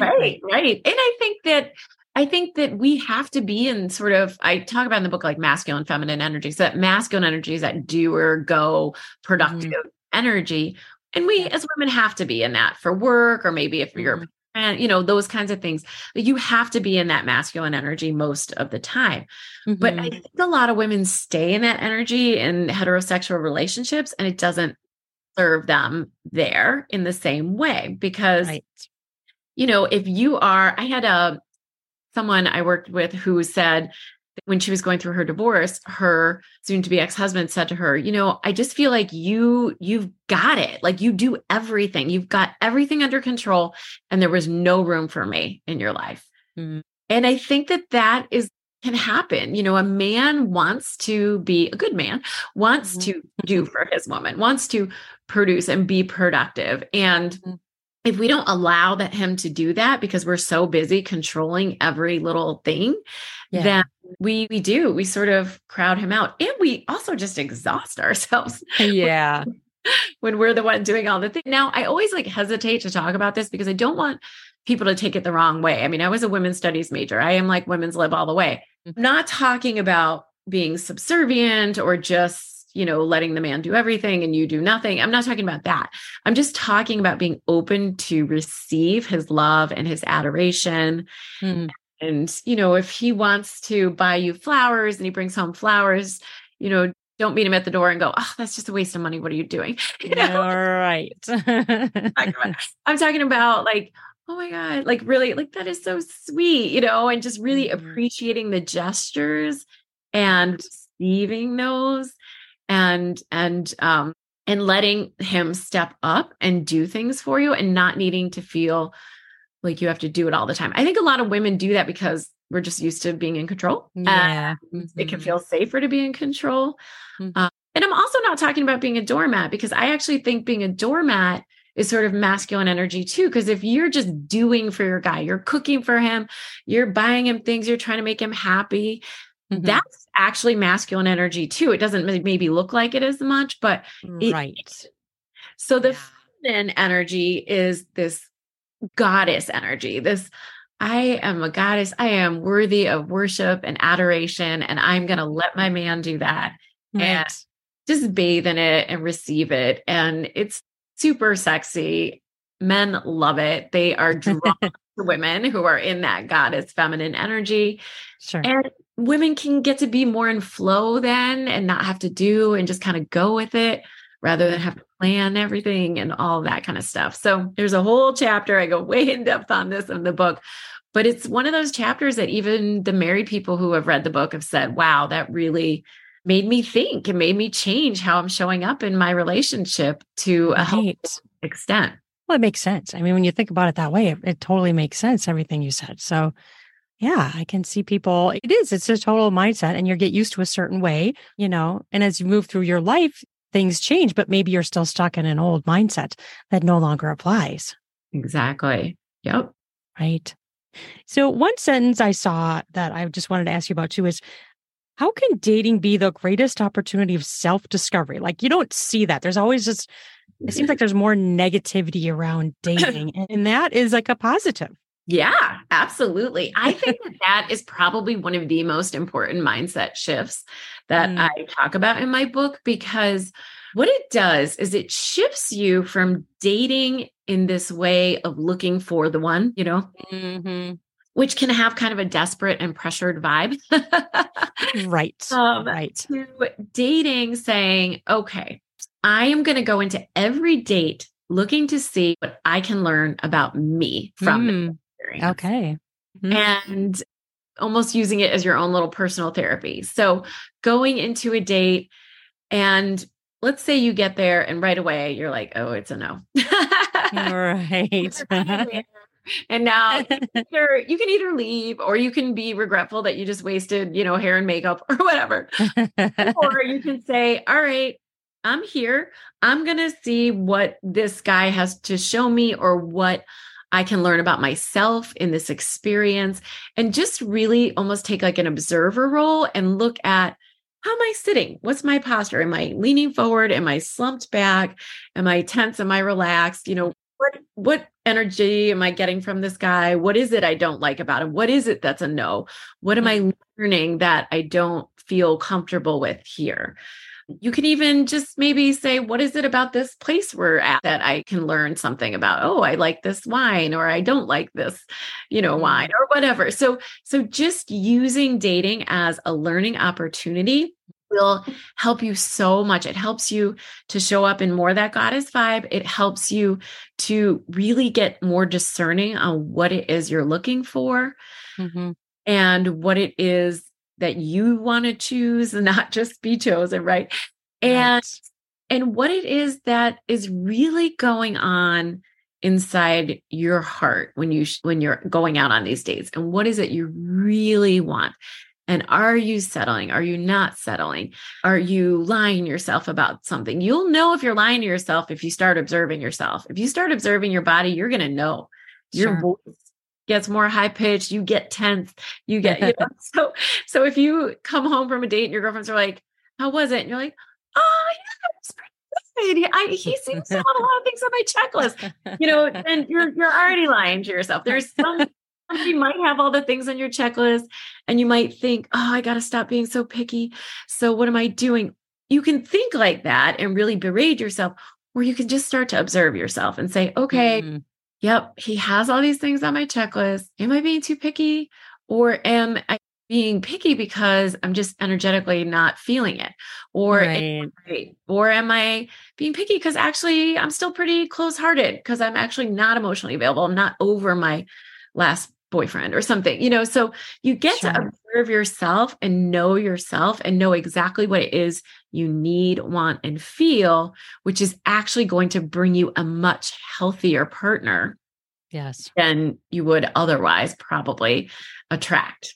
right, right. And I think that I think that we have to be in sort of I talk about in the book like masculine feminine energies. That masculine energy is that do or go, productive energy. And we as women have to be in that for work or maybe if you're Mhm. You know, those kinds of things. You have to be in that masculine energy most of the time. But I Mhm. think a lot of women stay in that energy in heterosexual relationships and it doesn't serve them there in the same way because right. you know, if you are, I had a someone I worked with who said when she was going through her divorce, her soon to be ex-husband said to her, you know, I just feel like you you've got it. Like you do everything. You've got everything under control and there was no room for me in your life. Mm. And I think that that is can happen. You know, a man wants to be a good man, wants Mhm. to do for his woman, wants to produce and be productive. And Mhm. If we don't allow that him to do that because we're so busy controlling every little thing, Yeah. then we we do. We sort of crowd him out. And we also just exhaust ourselves yeah. when we're the one doing all the things. Now, I always like hesitate to talk about this because I don't want people to take it the wrong way. I mean, I was a women's studies major. I am like women's lib all the way. I'm not talking about being subservient or just, you know, letting the man do everything and you do nothing. I'm not talking about that. I'm just talking about being open to receive his love and his adoration. Mm. And, you know, if he wants to buy you flowers and he brings home flowers, you know, don't meet him at the door and go, oh, that's just a waste of money. What are you doing? You know? All right. I'm talking about like, oh my God, like really, like that is so sweet, you know, and just really Mhm. appreciating the gestures and receiving those and and um and letting him step up and do things for you and not needing to feel like you have to do it all the time. I think a lot of women do that because we're just used to being in control. yeah. It can Mhm. feel safer to be in control. Mhm. Um, and I'm also not talking about being a doormat because I actually think being a doormat is sort of masculine energy too. Because if you're just doing for your guy, you're cooking for him, you're buying him things, you're trying to make him happy, Mhm. that's actually masculine energy too. It doesn't maybe look like it as much, but it- right. so the Yeah. feminine energy is this goddess energy. This I am a goddess. I am worthy of worship and adoration, and I'm going to let my man do that and just bathe in it and receive it. And it's super sexy. Men love it. They are drawn to women who are in that goddess feminine energy. Sure. And women can get to be more in flow then and not have to do and just kind of go with it rather than have to plan everything and all that kind of stuff. So there's a whole chapter. I go way in depth on this in the book, but it's one of those chapters that even the married people who have read the book have said, wow, that really made me think and made me change how I'm showing up in my relationship to a Right. extent. Well, it makes sense. I mean, when you think about it that way, it, it totally makes sense, everything you said. So, yeah, I can see people. It is, it's a total mindset, and you get used to a certain way, you know, and as you move through your life, things change, but maybe you're still stuck in an old mindset that no longer applies. Exactly. Yep. Right. So, one sentence I saw that I just wanted to ask you about too is how can dating be the greatest opportunity of self discovery? Like, you don't see that. There's always just, it seems like there's more negativity around dating, and, and that is like a positive. Yeah, absolutely. I think that that is probably one of the most important mindset shifts that Mm. I talk about in my book because what it does is it shifts you from dating in this way of looking for the one, you know, Mm-hmm. which can have kind of a desperate and pressured vibe. Right. Um, right. to dating saying, okay, I am going to go into every date looking to see what I can learn about me from Mm, experience okay. Mhm. and almost using it as your own little personal therapy. So going into a date and let's say you get there and right away you're like, oh, it's a no. right. and now either, you can either leave or you can be regretful that you just wasted, you know, hair and makeup or whatever. or you can say, all right, I'm here. I'm going to see what this guy has to show me or what I can learn about myself in this experience and just really almost take like an observer role and look at how am I sitting? What's my posture? Am I leaning forward? Am I slumped back? Am I tense? Am I relaxed? You know, what what energy am I getting from this guy? What is it I don't like about him? What is it that's a no? What am I learning that I don't feel comfortable with here? You can even just maybe say, what is it about this place we're at that I can learn something about? Oh, I like this wine, or I don't like this, you know, wine, or whatever. So, so just using dating as a learning opportunity will help you so much. It helps you to show up in more that goddess vibe. It helps you to really get more discerning on what it is you're looking for mm-hmm. and what it is that you want to choose and not just be chosen, right? And right. and what it is that is really going on inside your heart when you when you're going out on these dates and what is it you really want and are you settling? Are you not settling? Are you lying yourself about something? You'll know if you're lying to yourself if you start observing yourself. If you start observing your body, you're going to know. Your sure. voice gets more high pitched, you get tense, you get, you know, so so if you come home from a date and your girlfriends are like, How was it? And you're like, Oh, yeah, it was pretty good. I, he seems to have a lot of things on my checklist. You know, and you're you're already lying to yourself. There's some you might have all the things on your checklist and you might think, oh, I got to stop being so picky. So, what am I doing? You can think like that and really berate yourself, or you can just start to observe yourself and say, okay, mm-hmm. Yep, he has all these things on my checklist. Am I being too picky? Or am I being picky because I'm just energetically not feeling it? Or, right. am, or am I being picky because actually I'm still pretty close hearted because I'm actually not emotionally available? I'm not over my last boyfriend or something, you know. So you get sure. to observe yourself and know yourself and know exactly what it is you need, want, and feel, which is actually going to bring you a much healthier partner. Yes. Than you would otherwise probably attract.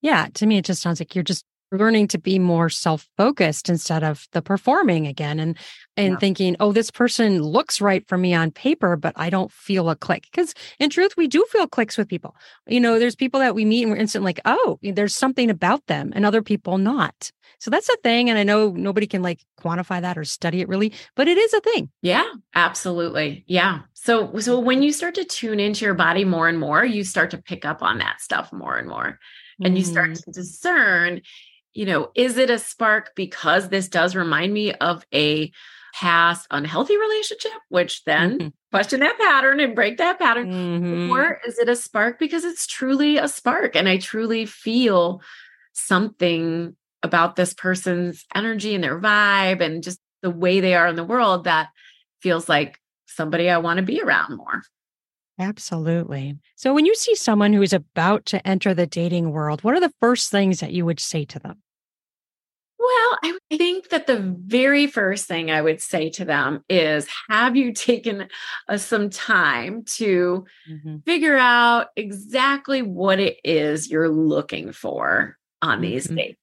Yeah. To me, it just sounds like you're just learning to be more self-focused instead of the performing again and and yeah. thinking oh this person looks right for me on paper but i don't feel a click. Because in truth we do feel clicks with people. You know there's people that we meet and we're instant like oh there's something about them and other people not. So that's a thing and i know nobody can like quantify that or study it really but it is a thing. Yeah absolutely. Yeah. So so when you start to tune into your body more and more you start to pick up on that stuff more and more and you start mm-hmm. to discern you know, is it a spark because this does remind me of a past unhealthy relationship, which then mm-hmm. question that pattern and break that pattern? Mm-hmm. Or is it a spark because it's truly a spark and I truly feel something about this person's energy and their vibe and just the way they are in the world that feels like somebody I want to be around more? Absolutely. So, when you see someone who is about to enter the dating world, what are the first things that you would say to them? Well, I think that the very first thing I would say to them is have you taken uh, some time to mm-hmm. figure out exactly what it is you're looking for on these mm-hmm. dates?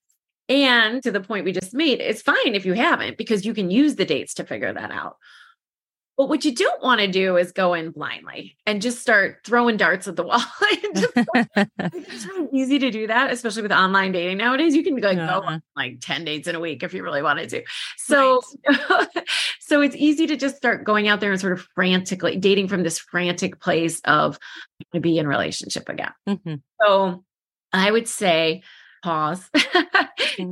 And to the point we just made, it's fine if you haven't because you can use the dates to figure that out. But what you don't want to do is go in blindly and just start throwing darts at the wall. it's really easy to do that, especially with online dating nowadays. You can like yeah. go on like 10 dates in a week if you really wanted to. So, right. so it's easy to just start going out there and sort of frantically dating from this frantic place of to be in relationship again. Mm-hmm. So I would say pause,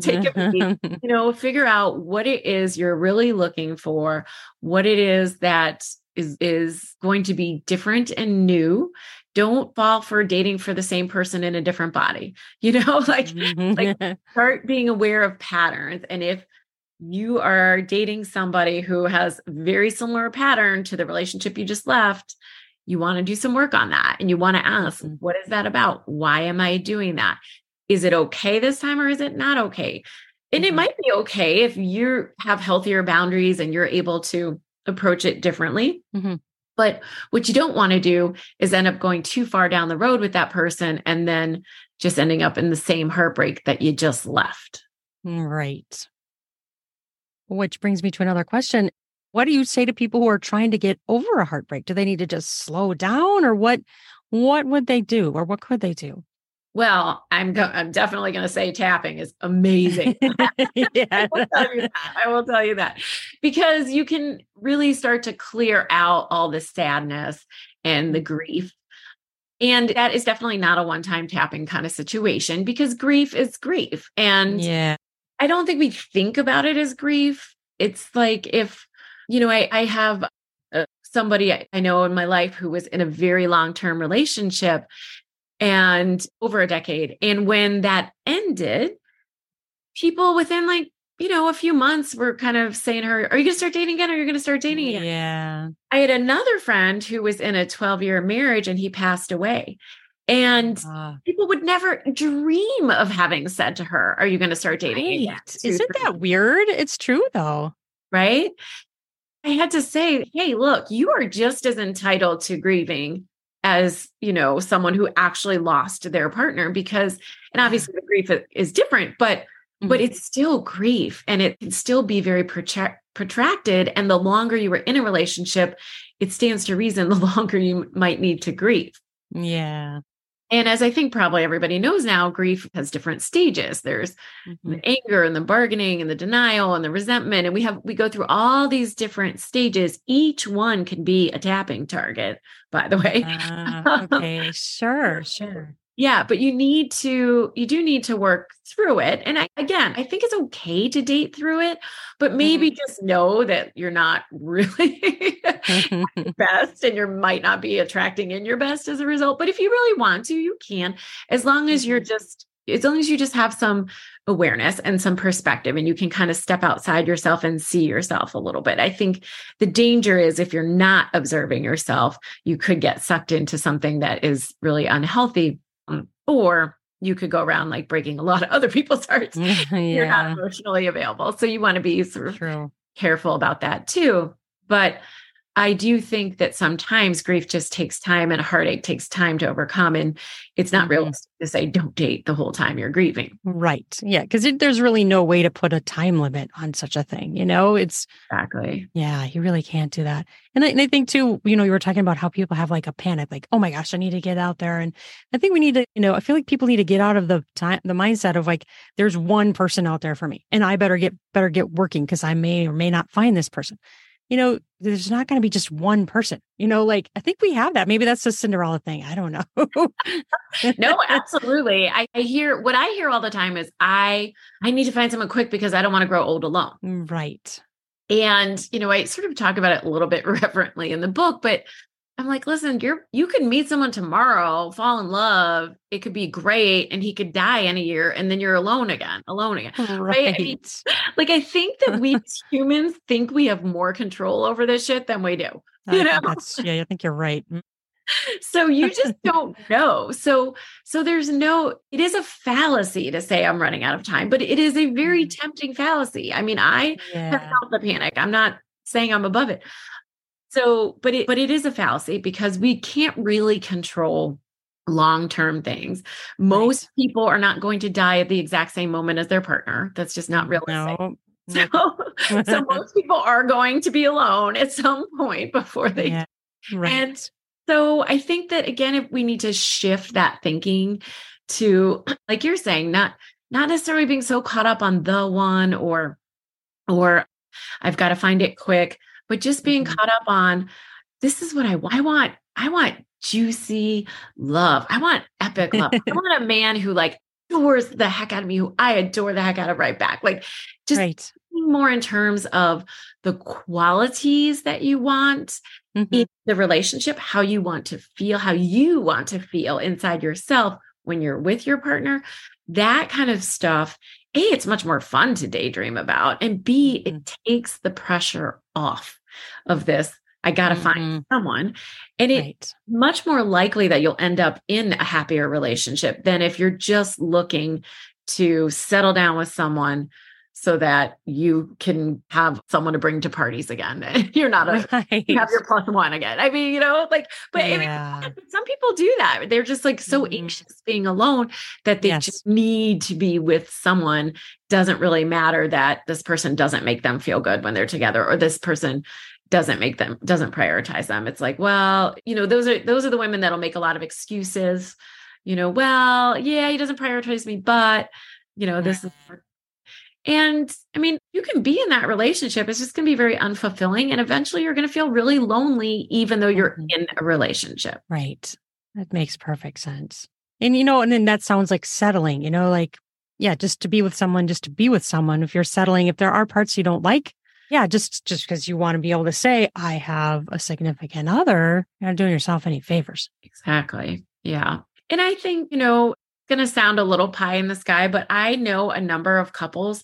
take a beat, you know, figure out what it is you're really looking for, what it is that is is going to be different and new. Don't fall for dating for the same person in a different body. You know, like like start being aware of patterns and if you are dating somebody who has very similar pattern to the relationship you just left, you want to do some work on that and you want to ask, mm-hmm. what is that about? Why am I doing that? Is it okay this time or is it not okay? And mm-hmm. it might be okay if you have healthier boundaries and you're able to approach it differently. Mm-hmm. But what you don't want to do is end up going too far down the road with that person and then just ending up in the same heartbreak that you just left. Right. Which brings me to another question. What do you say to people who are trying to get over a heartbreak? Do they need to just slow down or what what would they do or what could they do? Well, I'm go- I'm definitely going to say tapping is amazing. yeah. I, will I will tell you that because you can really start to clear out all the sadness and the grief. And that is definitely not a one-time tapping kind of situation because grief is grief. And yeah. I don't think we think about it as grief. It's like if, you know, I, I have uh, somebody I know in my life who was in a very long term relationship and over a decade. And when that ended, people within like, you know, a few months were kind of saying her, Are you going to start dating again? Or are you going to start dating again? Yeah. I had another friend who was in a 12 year marriage and he passed away. And uh, people would never dream of having said to her, Are you going to start dating? Right. Isn't that weird? It's true though. Right. I had to say, Hey, look, you are just as entitled to grieving as you know someone who actually lost their partner because and obviously the grief is different but mm-hmm. but it's still grief and it can still be very protra- protracted. And the longer you were in a relationship it stands to reason the longer you might need to grieve. Yeah and as I think probably everybody knows now, grief has different stages. There's mm-hmm. the anger and the bargaining and the denial and the resentment. And we have, we go through all these different stages. Each one can be a tapping target, by the way. Uh, okay. sure. Sure. Yeah, but you need to, you do need to work through it. And I, again, I think it's okay to date through it, but maybe mm-hmm. just know that you're not really best and you might not be attracting in your best as a result. But if you really want to, you can, as long as you're mm-hmm. just, as long as you just have some awareness and some perspective and you can kind of step outside yourself and see yourself a little bit. I think the danger is if you're not observing yourself, you could get sucked into something that is really unhealthy or you could go around like breaking a lot of other people's hearts. yeah. You're not emotionally available. So you want to be sort of True. careful about that too. But I do think that sometimes grief just takes time and heartache takes time to overcome. And it's not mm-hmm. realistic to say, don't date the whole time you're grieving. Right. Yeah. Because there's really no way to put a time limit on such a thing. You know, it's exactly. Yeah. You really can't do that. And I, and I think too, you know, you were talking about how people have like a panic, like, oh my gosh, I need to get out there. And I think we need to, you know, I feel like people need to get out of the time, the mindset of like, there's one person out there for me and I better get, better get working because I may or may not find this person you know, there's not going to be just one person. You know, like I think we have that. Maybe that's a Cinderella thing. I don't know. no, absolutely. I, I, hear what I hear all the time is I I need to find someone quick because I don't want to grow old alone. Mm, right. And you know, I sort of talk about it a little bit reverently in the book, but I'm like, listen, you're you could meet someone tomorrow, fall in love, it could be great, and he could die in a year, and then you're alone again, alone again. Right. right? I mean, like I think that we humans think we have more control over this shit than we do. You know? yeah, I think you're right. Mm. so you just don't know. So so there's no it is a fallacy to say I'm running out of time, but it is a very mm. tempting fallacy. I mean, I yeah. have felt the panic. I'm not saying I'm above it. So, but it but it is a fallacy because we can't really control long-term things. Most right. people are not going to die at the exact same moment as their partner. That's just not realistic. No. So, so most people are going to be alone at some point before they yeah. right. and so I think that again, if we need to shift that thinking to like you're saying, not not necessarily being so caught up on the one or or I've got to find it quick but just being mm-hmm. caught up on this is what I want. I want, I want juicy love. I want epic love. I want a man who like adores the heck out of me, who I adore the heck out of right back. Like just right. more in terms of the qualities that you want mm-hmm. in the relationship, how you want to feel, how you want to feel inside yourself when you're with your partner. That kind of stuff a, it's much more fun to daydream about. And B, mm-hmm. it takes the pressure off of this. I got to mm-hmm. find someone. And it's right. much more likely that you'll end up in a happier relationship than if you're just looking to settle down with someone so that you can have someone to bring to parties again. You're not a right. you have your plus one again. I mean, you know, like, but yeah. I mean, some people do that. They're just like so Mhm. anxious being alone that they Yes. just need to be with someone. Doesn't really matter that this person doesn't make them feel good when they're together or this person doesn't make them doesn't prioritize them. It's like, well, you know, those are those are the women that'll make a lot of excuses. You know, well, yeah, he doesn't prioritize me, but you know, this is and I mean, you can be in that relationship. It's just going to be very unfulfilling. And eventually you're going to feel really lonely, even though you're Mhm. in a relationship. Right. That makes perfect sense. And you know, and then that sounds like settling, you know, like, yeah, just to be with someone, just to be with someone. If you're settling, if there are parts you don't like, yeah, just just because you want to be able to say, I have a significant other, you're not doing yourself any favors. Exactly. Yeah. And I think, you know, going to sound a little pie in the sky, but I know a number of couples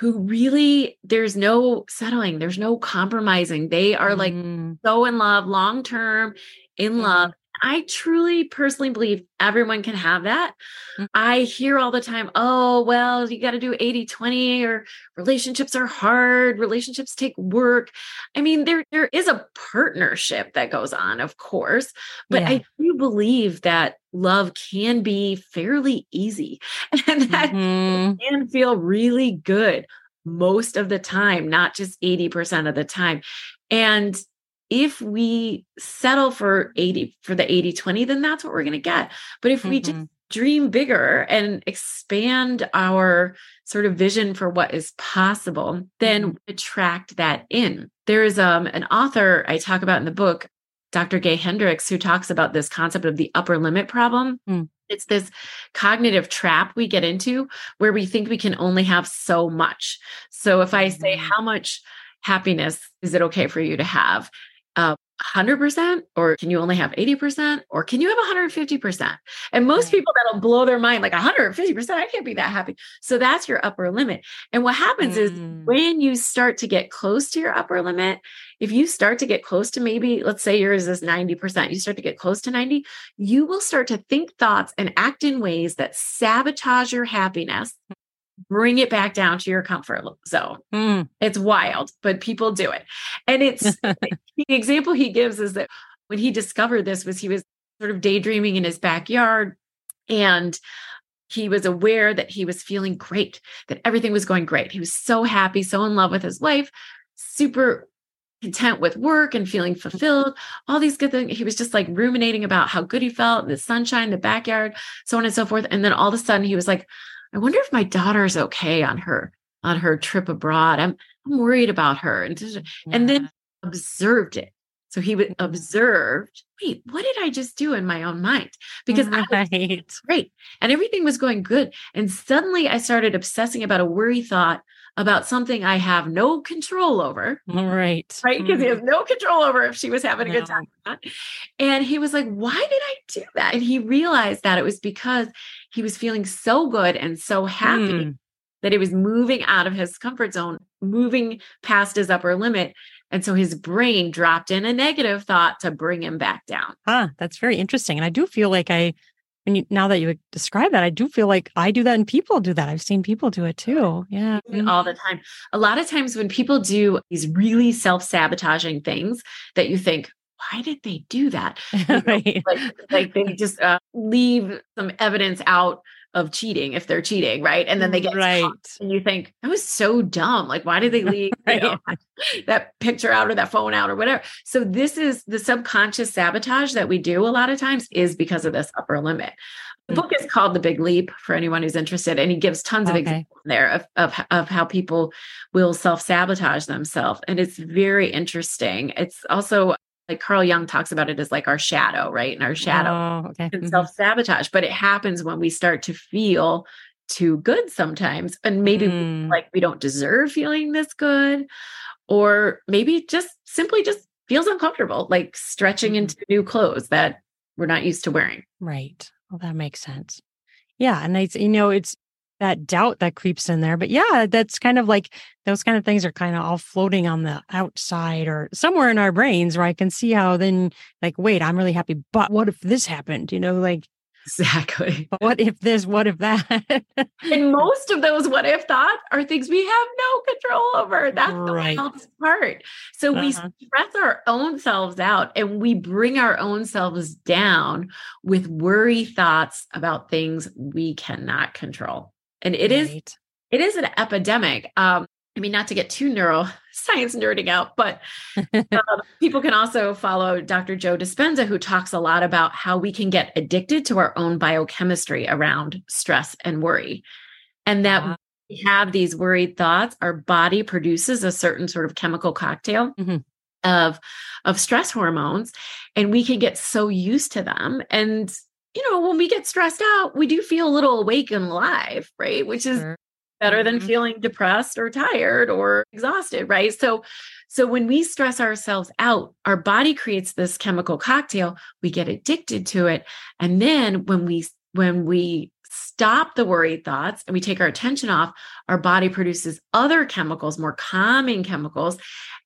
who really, there's no settling, there's no compromising. They are like Mm, so in love, long term, in love. I truly personally believe everyone can have that. Mhm. I hear all the time, oh, well, you got to do 80 20 or relationships are hard, relationships take work. I mean, there there is a partnership that goes on, of course, but Yeah. I do believe that love can be fairly easy and that mhm. can feel really good most of the time, not just 80% of the time. And if we settle for 80 for the 80 20, then that's what we're going to get. But if we just Mhm. dream bigger and expand our sort of vision for what is possible, then Mhm. we attract that in. There's um, an author I talk about in the book, Dr. Gay Hendricks, who talks about this concept of the upper limit problem. Mm. It's this cognitive trap we get into where we think we can only have so much. So if I say, Mhm. how much happiness is it okay for you to have? Uh, 100% or can you only have 80% or can you have 150% and most Right. people that'll blow their mind like 150% i can't be that happy so that's your upper limit and what happens is Mm. when you start to get close to your upper limit if you start to get close to maybe let's say yours is 90% you start to get close to 90 you will start to think thoughts and act in ways that sabotage your happiness bring it back down to your comfort zone Mm. it's wild, but people do it. And it's the example he gives is that when he discovered this was he was sort of daydreaming in his backyard and he was aware that he was feeling great, that everything was going great. He was so happy, so in love with his wife, super content with work and feeling fulfilled, all these good things. He was just like ruminating about how good he felt, the sunshine, the backyard, so on and so forth. And then all of a sudden he was like, I wonder if my daughter's okay on her on her trip abroad. I'm I'm worried about her. And, and then observed it. So he would Mhm. observed, wait, what did I just do in my own mind? Because I was right. great and everything was going good. And suddenly I started obsessing about a worry thought about something I have no control over. All right. Right. Because he Mm. has no control over if she was having a good time. or not. And he was like, why did I do that? And he realized that it was because he was feeling so good and so happy Mm. that it was moving out of his comfort zone, moving past his upper limit. And so his brain dropped in a negative thought to bring him back down. Huh, that's very interesting. And I do feel like I, when you, now that you describe that, I do feel like I do that and people do that. I've seen people do it too. Yeah. all the time. A lot of times when people do these really self-sabotaging things that you think, why did they do that? right. Like, like they just uh, leave some evidence out of cheating if they're cheating, right? And then they get right. and you think that was so dumb. Like, why did they leave you know, that picture out or that phone out or whatever? So this is the subconscious sabotage that we do a lot of times is because of this upper limit. The book is called The Big Leap for anyone who's interested, and he gives tons of examples there of, of of how people will self sabotage themselves, and it's very interesting. It's also like Carl Jung talks about it as like our shadow, right? And our shadow Oh, okay. and Mhm. self sabotage, but it happens when we start to feel too good sometimes, and maybe Mm. like we don't deserve feeling this good, or maybe just simply just feels uncomfortable, like stretching Mhm. into new clothes that we're not used to wearing. Right. Well, that makes sense. Yeah. And it's, you know, it's that doubt that creeps in there. But yeah, that's kind of like those kind of things are kind of all floating on the outside or somewhere in our brains where I can see how then, like, wait, I'm really happy. But what if this happened? You know, like, Exactly. But what if this? What if that? and most of those what if thoughts are things we have no control over. That's Right. the wildest part. So we Uh-huh. stress our own selves out and we bring our own selves down with worry thoughts about things we cannot control. And it is Right. it is an epidemic. Um, I mean, not to get too neuroscience nerding out, but um, people can also follow Dr. Joe Dispenza, who talks a lot about how we can get addicted to our own biochemistry around stress and worry. And that Wow. we have these worried thoughts, our body produces a certain sort of chemical cocktail Mhm. of, of stress hormones, and we can get so used to them. And you know, when we get stressed out, we do feel a little awake and alive, right? Which is Sure. better than Mhm. feeling depressed or tired or exhausted right so so when we stress ourselves out our body creates this chemical cocktail we get addicted to it and then when we when we stop the worried thoughts and we take our attention off our body produces other chemicals more calming chemicals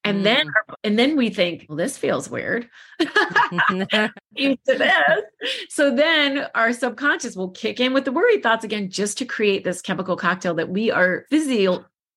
and then Mm. our- and then we think well this feels weird used to this. So then our subconscious will kick in with the worried thoughts again, just to create this chemical cocktail that we are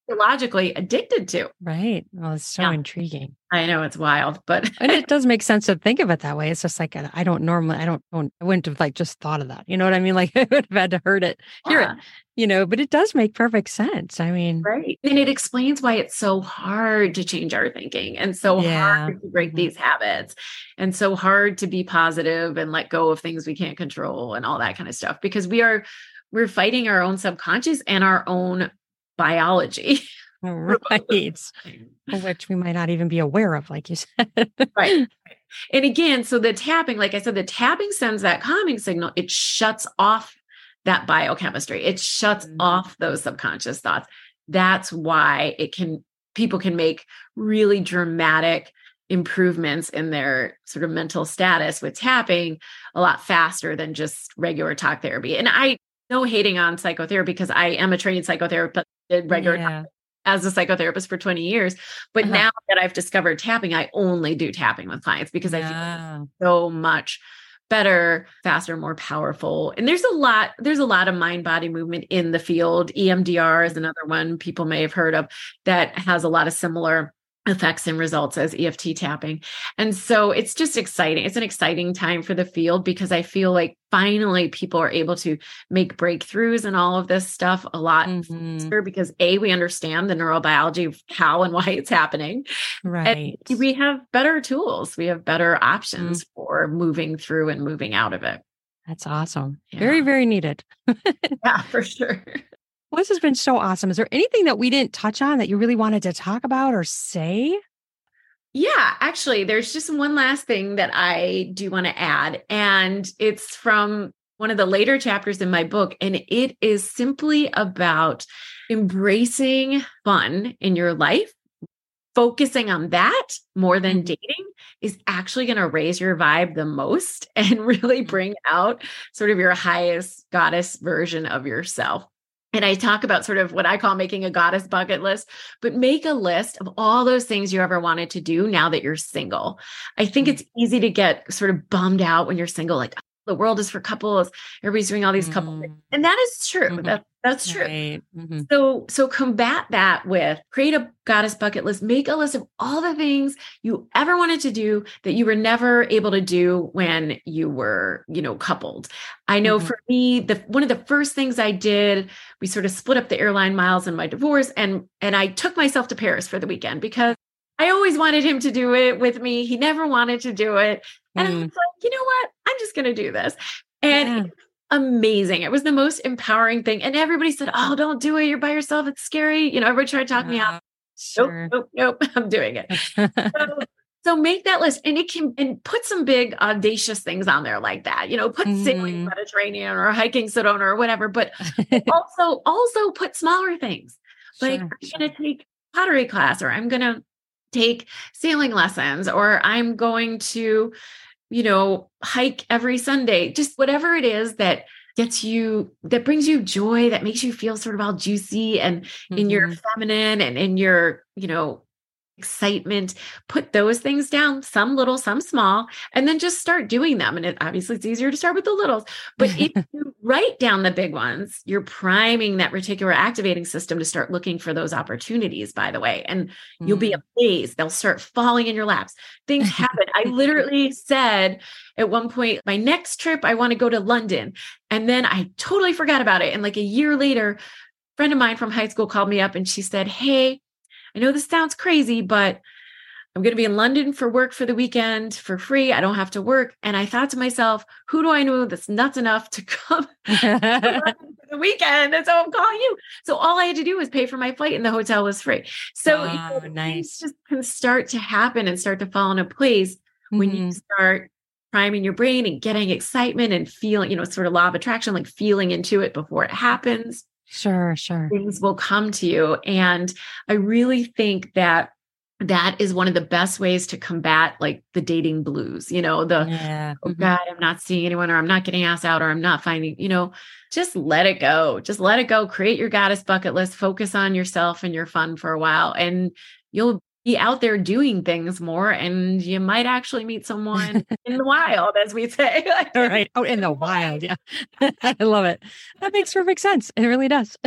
physiologically addicted to. right. Well, it's so Yeah. intriguing. I know it's wild, but and it does make sense to think of it that way. It's just like I don't normally, I don't, I wouldn't have like just thought of that. You know what I mean? Like I would have had to heard it, hear Yeah, it, you know. But it does make perfect sense. I mean, right. And it explains why it's so hard to change our thinking and so Yeah. hard to break Mhm. these habits and so hard to be positive and let go of things we can't control and all that kind of stuff because we are we're fighting our own subconscious and our own biology. right, which we might not even be aware of, like you said. Right. And again, so the tapping, like I said, the tapping sends that calming signal. It shuts off that biochemistry. It shuts Mhm. off those subconscious thoughts. That's why it can people can make really dramatic improvements in their sort of mental status with tapping a lot faster than just regular talk therapy. And I no hating on psychotherapy because I am a trained psychotherapist, did regular yeah. as a psychotherapist for 20 years. But Uh-huh. now that I've discovered tapping, I only do tapping with clients because I feel so much better, faster, more powerful. And there's a lot, there's a lot of mind body movement in the field. EMDR is another one people may have heard of that has a lot of similar effects and results as EFT tapping. And so it's just exciting. It's an exciting time for the field because I feel like finally people are able to make breakthroughs and all of this stuff a lot Mhm. faster because A, we understand the neurobiology of how and why it's happening. Right. And we have better tools. We have better Mm. options for moving through and moving out of it. That's awesome. Very, very needed. Yeah, for sure. Well, this has been so awesome. Is there anything that we didn't touch on that you really wanted to talk about or say? Yeah, actually, there's just one last thing that I do want to add, and it's from one of the later chapters in my book, and it is simply about embracing fun in your life. Focusing on that more than Mhm. dating is actually going to raise your vibe the most and really Mhm. bring out sort of your highest goddess version of yourself. And I talk about sort of what I call making a goddess bucket list, but make a list of all those things you ever wanted to do now that you're single. I think Mm. it's easy to get sort of bummed out when you're single, like "Oh, the world is for couples. Everybody's doing all these couple things. Mm, And that is true. Mhm. That, that's true. Right. Mhm. So, so combat that with create a goddess bucket list, make a list of all the things you ever wanted to do that you were never able to do when you were, you know, coupled. I know Mhm. for me, the one of the first things I did, we sort of split up the airline miles in my divorce and and I took myself to Paris for the weekend because I always wanted him to do it with me. He never wanted to do it. And I was Mm. like, you know what? I'm just going to do this. And Yeah. amazing. It was the most empowering thing. And everybody said, oh, don't do it. You're by yourself. It's scary. You know, everybody tried to talk me out. Sure. Nope, nope, nope. I'm doing it. So, so make that list and it can and put some big audacious things on there like that. You know, put sailing Mhm. Mediterranean or hiking Sedona or whatever, but also also put smaller things. Like Sure, I'm sure. gonna take pottery class or I'm gonna take sailing lessons or I'm going to, you know, hike every Sunday. Just whatever it is that gets you that brings you joy, that makes you feel sort of all juicy and in your mm-hmm. feminine and in your, you know, excitement, put those things down, some little, some small, and then just start doing them. And it obviously it's easier to start with the littles. But if you write down the big ones, you're priming that reticular activating system to start looking for those opportunities, by the way. And mm-hmm. you'll be mm. amazed. They'll start falling in your laps. Things happen. I literally said at one point, my next trip, I want to go to London. And then I totally forgot about it. And like a year later, a friend of mine from high school called me up and she said, Hey, I know this sounds crazy, but I'm going to be in London for work for the weekend for free. I don't have to work. And I thought to myself, who do I know that's nuts enough to come for the weekend? And so I'm calling you. So all I had to do was pay for my flight and the hotel was free. So oh, you know, nice. just can start to happen and start to fall into place mm-hmm. when you mm-hmm. start priming your brain and getting excitement and feeling, you know, sort of law of attraction, like feeling into it before it happens. Sure, sure. Things will come to you. And I really think that that is one of the best ways to combat like the dating blues, you know, the, yeah. oh mm-hmm. God, I'm not seeing anyone or I'm not getting asked out or I'm not finding, you know, just let it go. Just let it go. Create your goddess bucket list, focus on yourself and your fun for a while. And you'll be out there doing things more and you might actually meet someone in the wild as we say. All right. Out in the wild yeah. I love it. That makes perfect sense. It really does.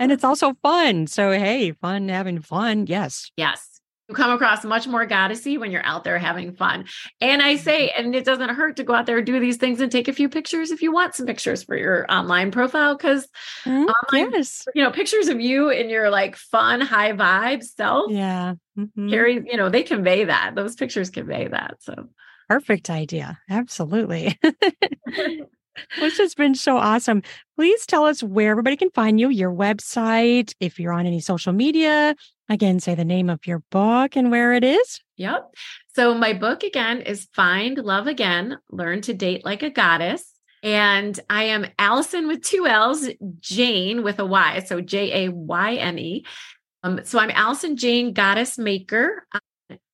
And it's also fun. So hey fun having fun. Yes. Yes you come across much more goddessy when you're out there having fun. And I say, mm-hmm. and it doesn't hurt to go out there and do these things and take a few pictures if you want some pictures for your online profile. because mm, yes. you know, pictures of you in your like fun, high vibe self. Yeah. Mm-hmm. Carry, you know, they convey that. Those pictures convey that. So perfect idea. Absolutely. This has been so awesome. Please tell us where everybody can find you, your website, if you're on any social media. Again, say the name of your book and where it is. Yep. So, my book again is Find Love Again Learn to Date Like a Goddess. And I am Allison with two L's, Jane with a Y. So, J A Y N E. Um, so, I'm Allison Jayne, Goddess Maker. On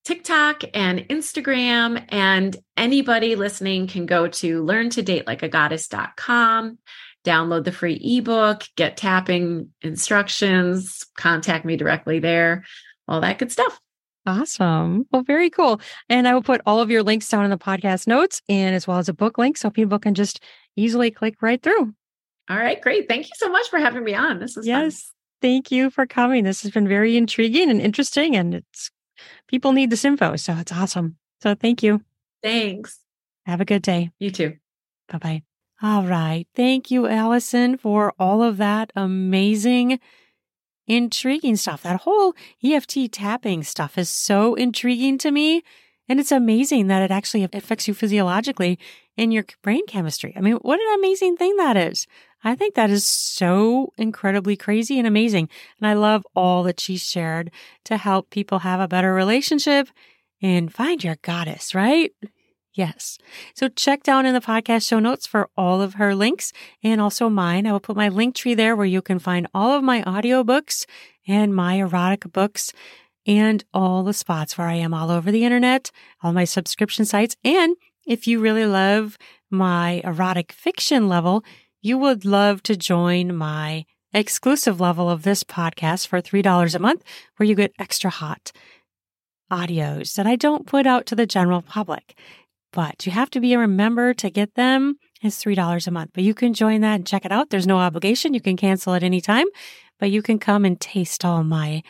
TikTok and Instagram. And anybody listening can go to learntodatelikeagoddess.com, download the free ebook, get tapping instructions, contact me directly there, all that good stuff. Awesome. Well, very cool. And I will put all of your links down in the podcast notes and as well as a book link so people can just easily click right through. All right, great. Thank you so much for having me on. This was yes. Fun. Thank you for coming. This has been very intriguing and interesting, and it's people need this info. So it's awesome. So thank you. Thanks. Have a good day. You too. Bye bye. All right. Thank you, Allison, for all of that amazing, intriguing stuff. That whole EFT tapping stuff is so intriguing to me. And it's amazing that it actually affects you physiologically in your brain chemistry. I mean, what an amazing thing that is. I think that is so incredibly crazy and amazing. And I love all that she shared to help people have a better relationship and find your goddess, right? Yes. So check down in the podcast show notes for all of her links and also mine. I will put my Linktree there where you can find all of my audiobooks and my erotic books and all the spots where I am all over the internet, all my subscription sites. And if you really love my erotic fiction level, you would love to join my exclusive level of this podcast for $3 a month, where you get extra hot audios that I don't put out to the general public. But you have to be a member to get them. It's $3 a month, but you can join that and check it out. There's no obligation. You can cancel at any time, but you can come and taste all my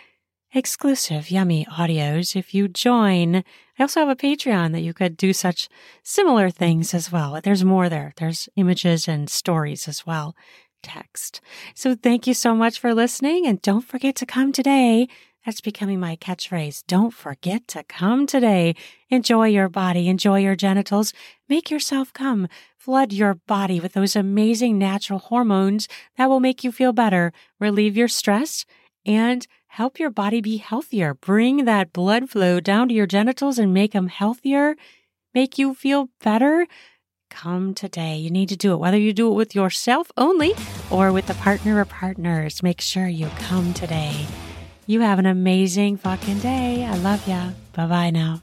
exclusive yummy audios if you join. I also have a Patreon that you could do such similar things as well. There's more there. There's images and stories as well. Text. So thank you so much for listening and don't forget to come today. That's becoming my catchphrase. Don't forget to come today. Enjoy your body. Enjoy your genitals. Make yourself come. Flood your body with those amazing natural hormones that will make you feel better, relieve your stress, and help your body be healthier. Bring that blood flow down to your genitals and make them healthier, make you feel better. Come today. You need to do it, whether you do it with yourself only or with a partner or partners. Make sure you come today. You have an amazing fucking day. I love ya. Bye bye now.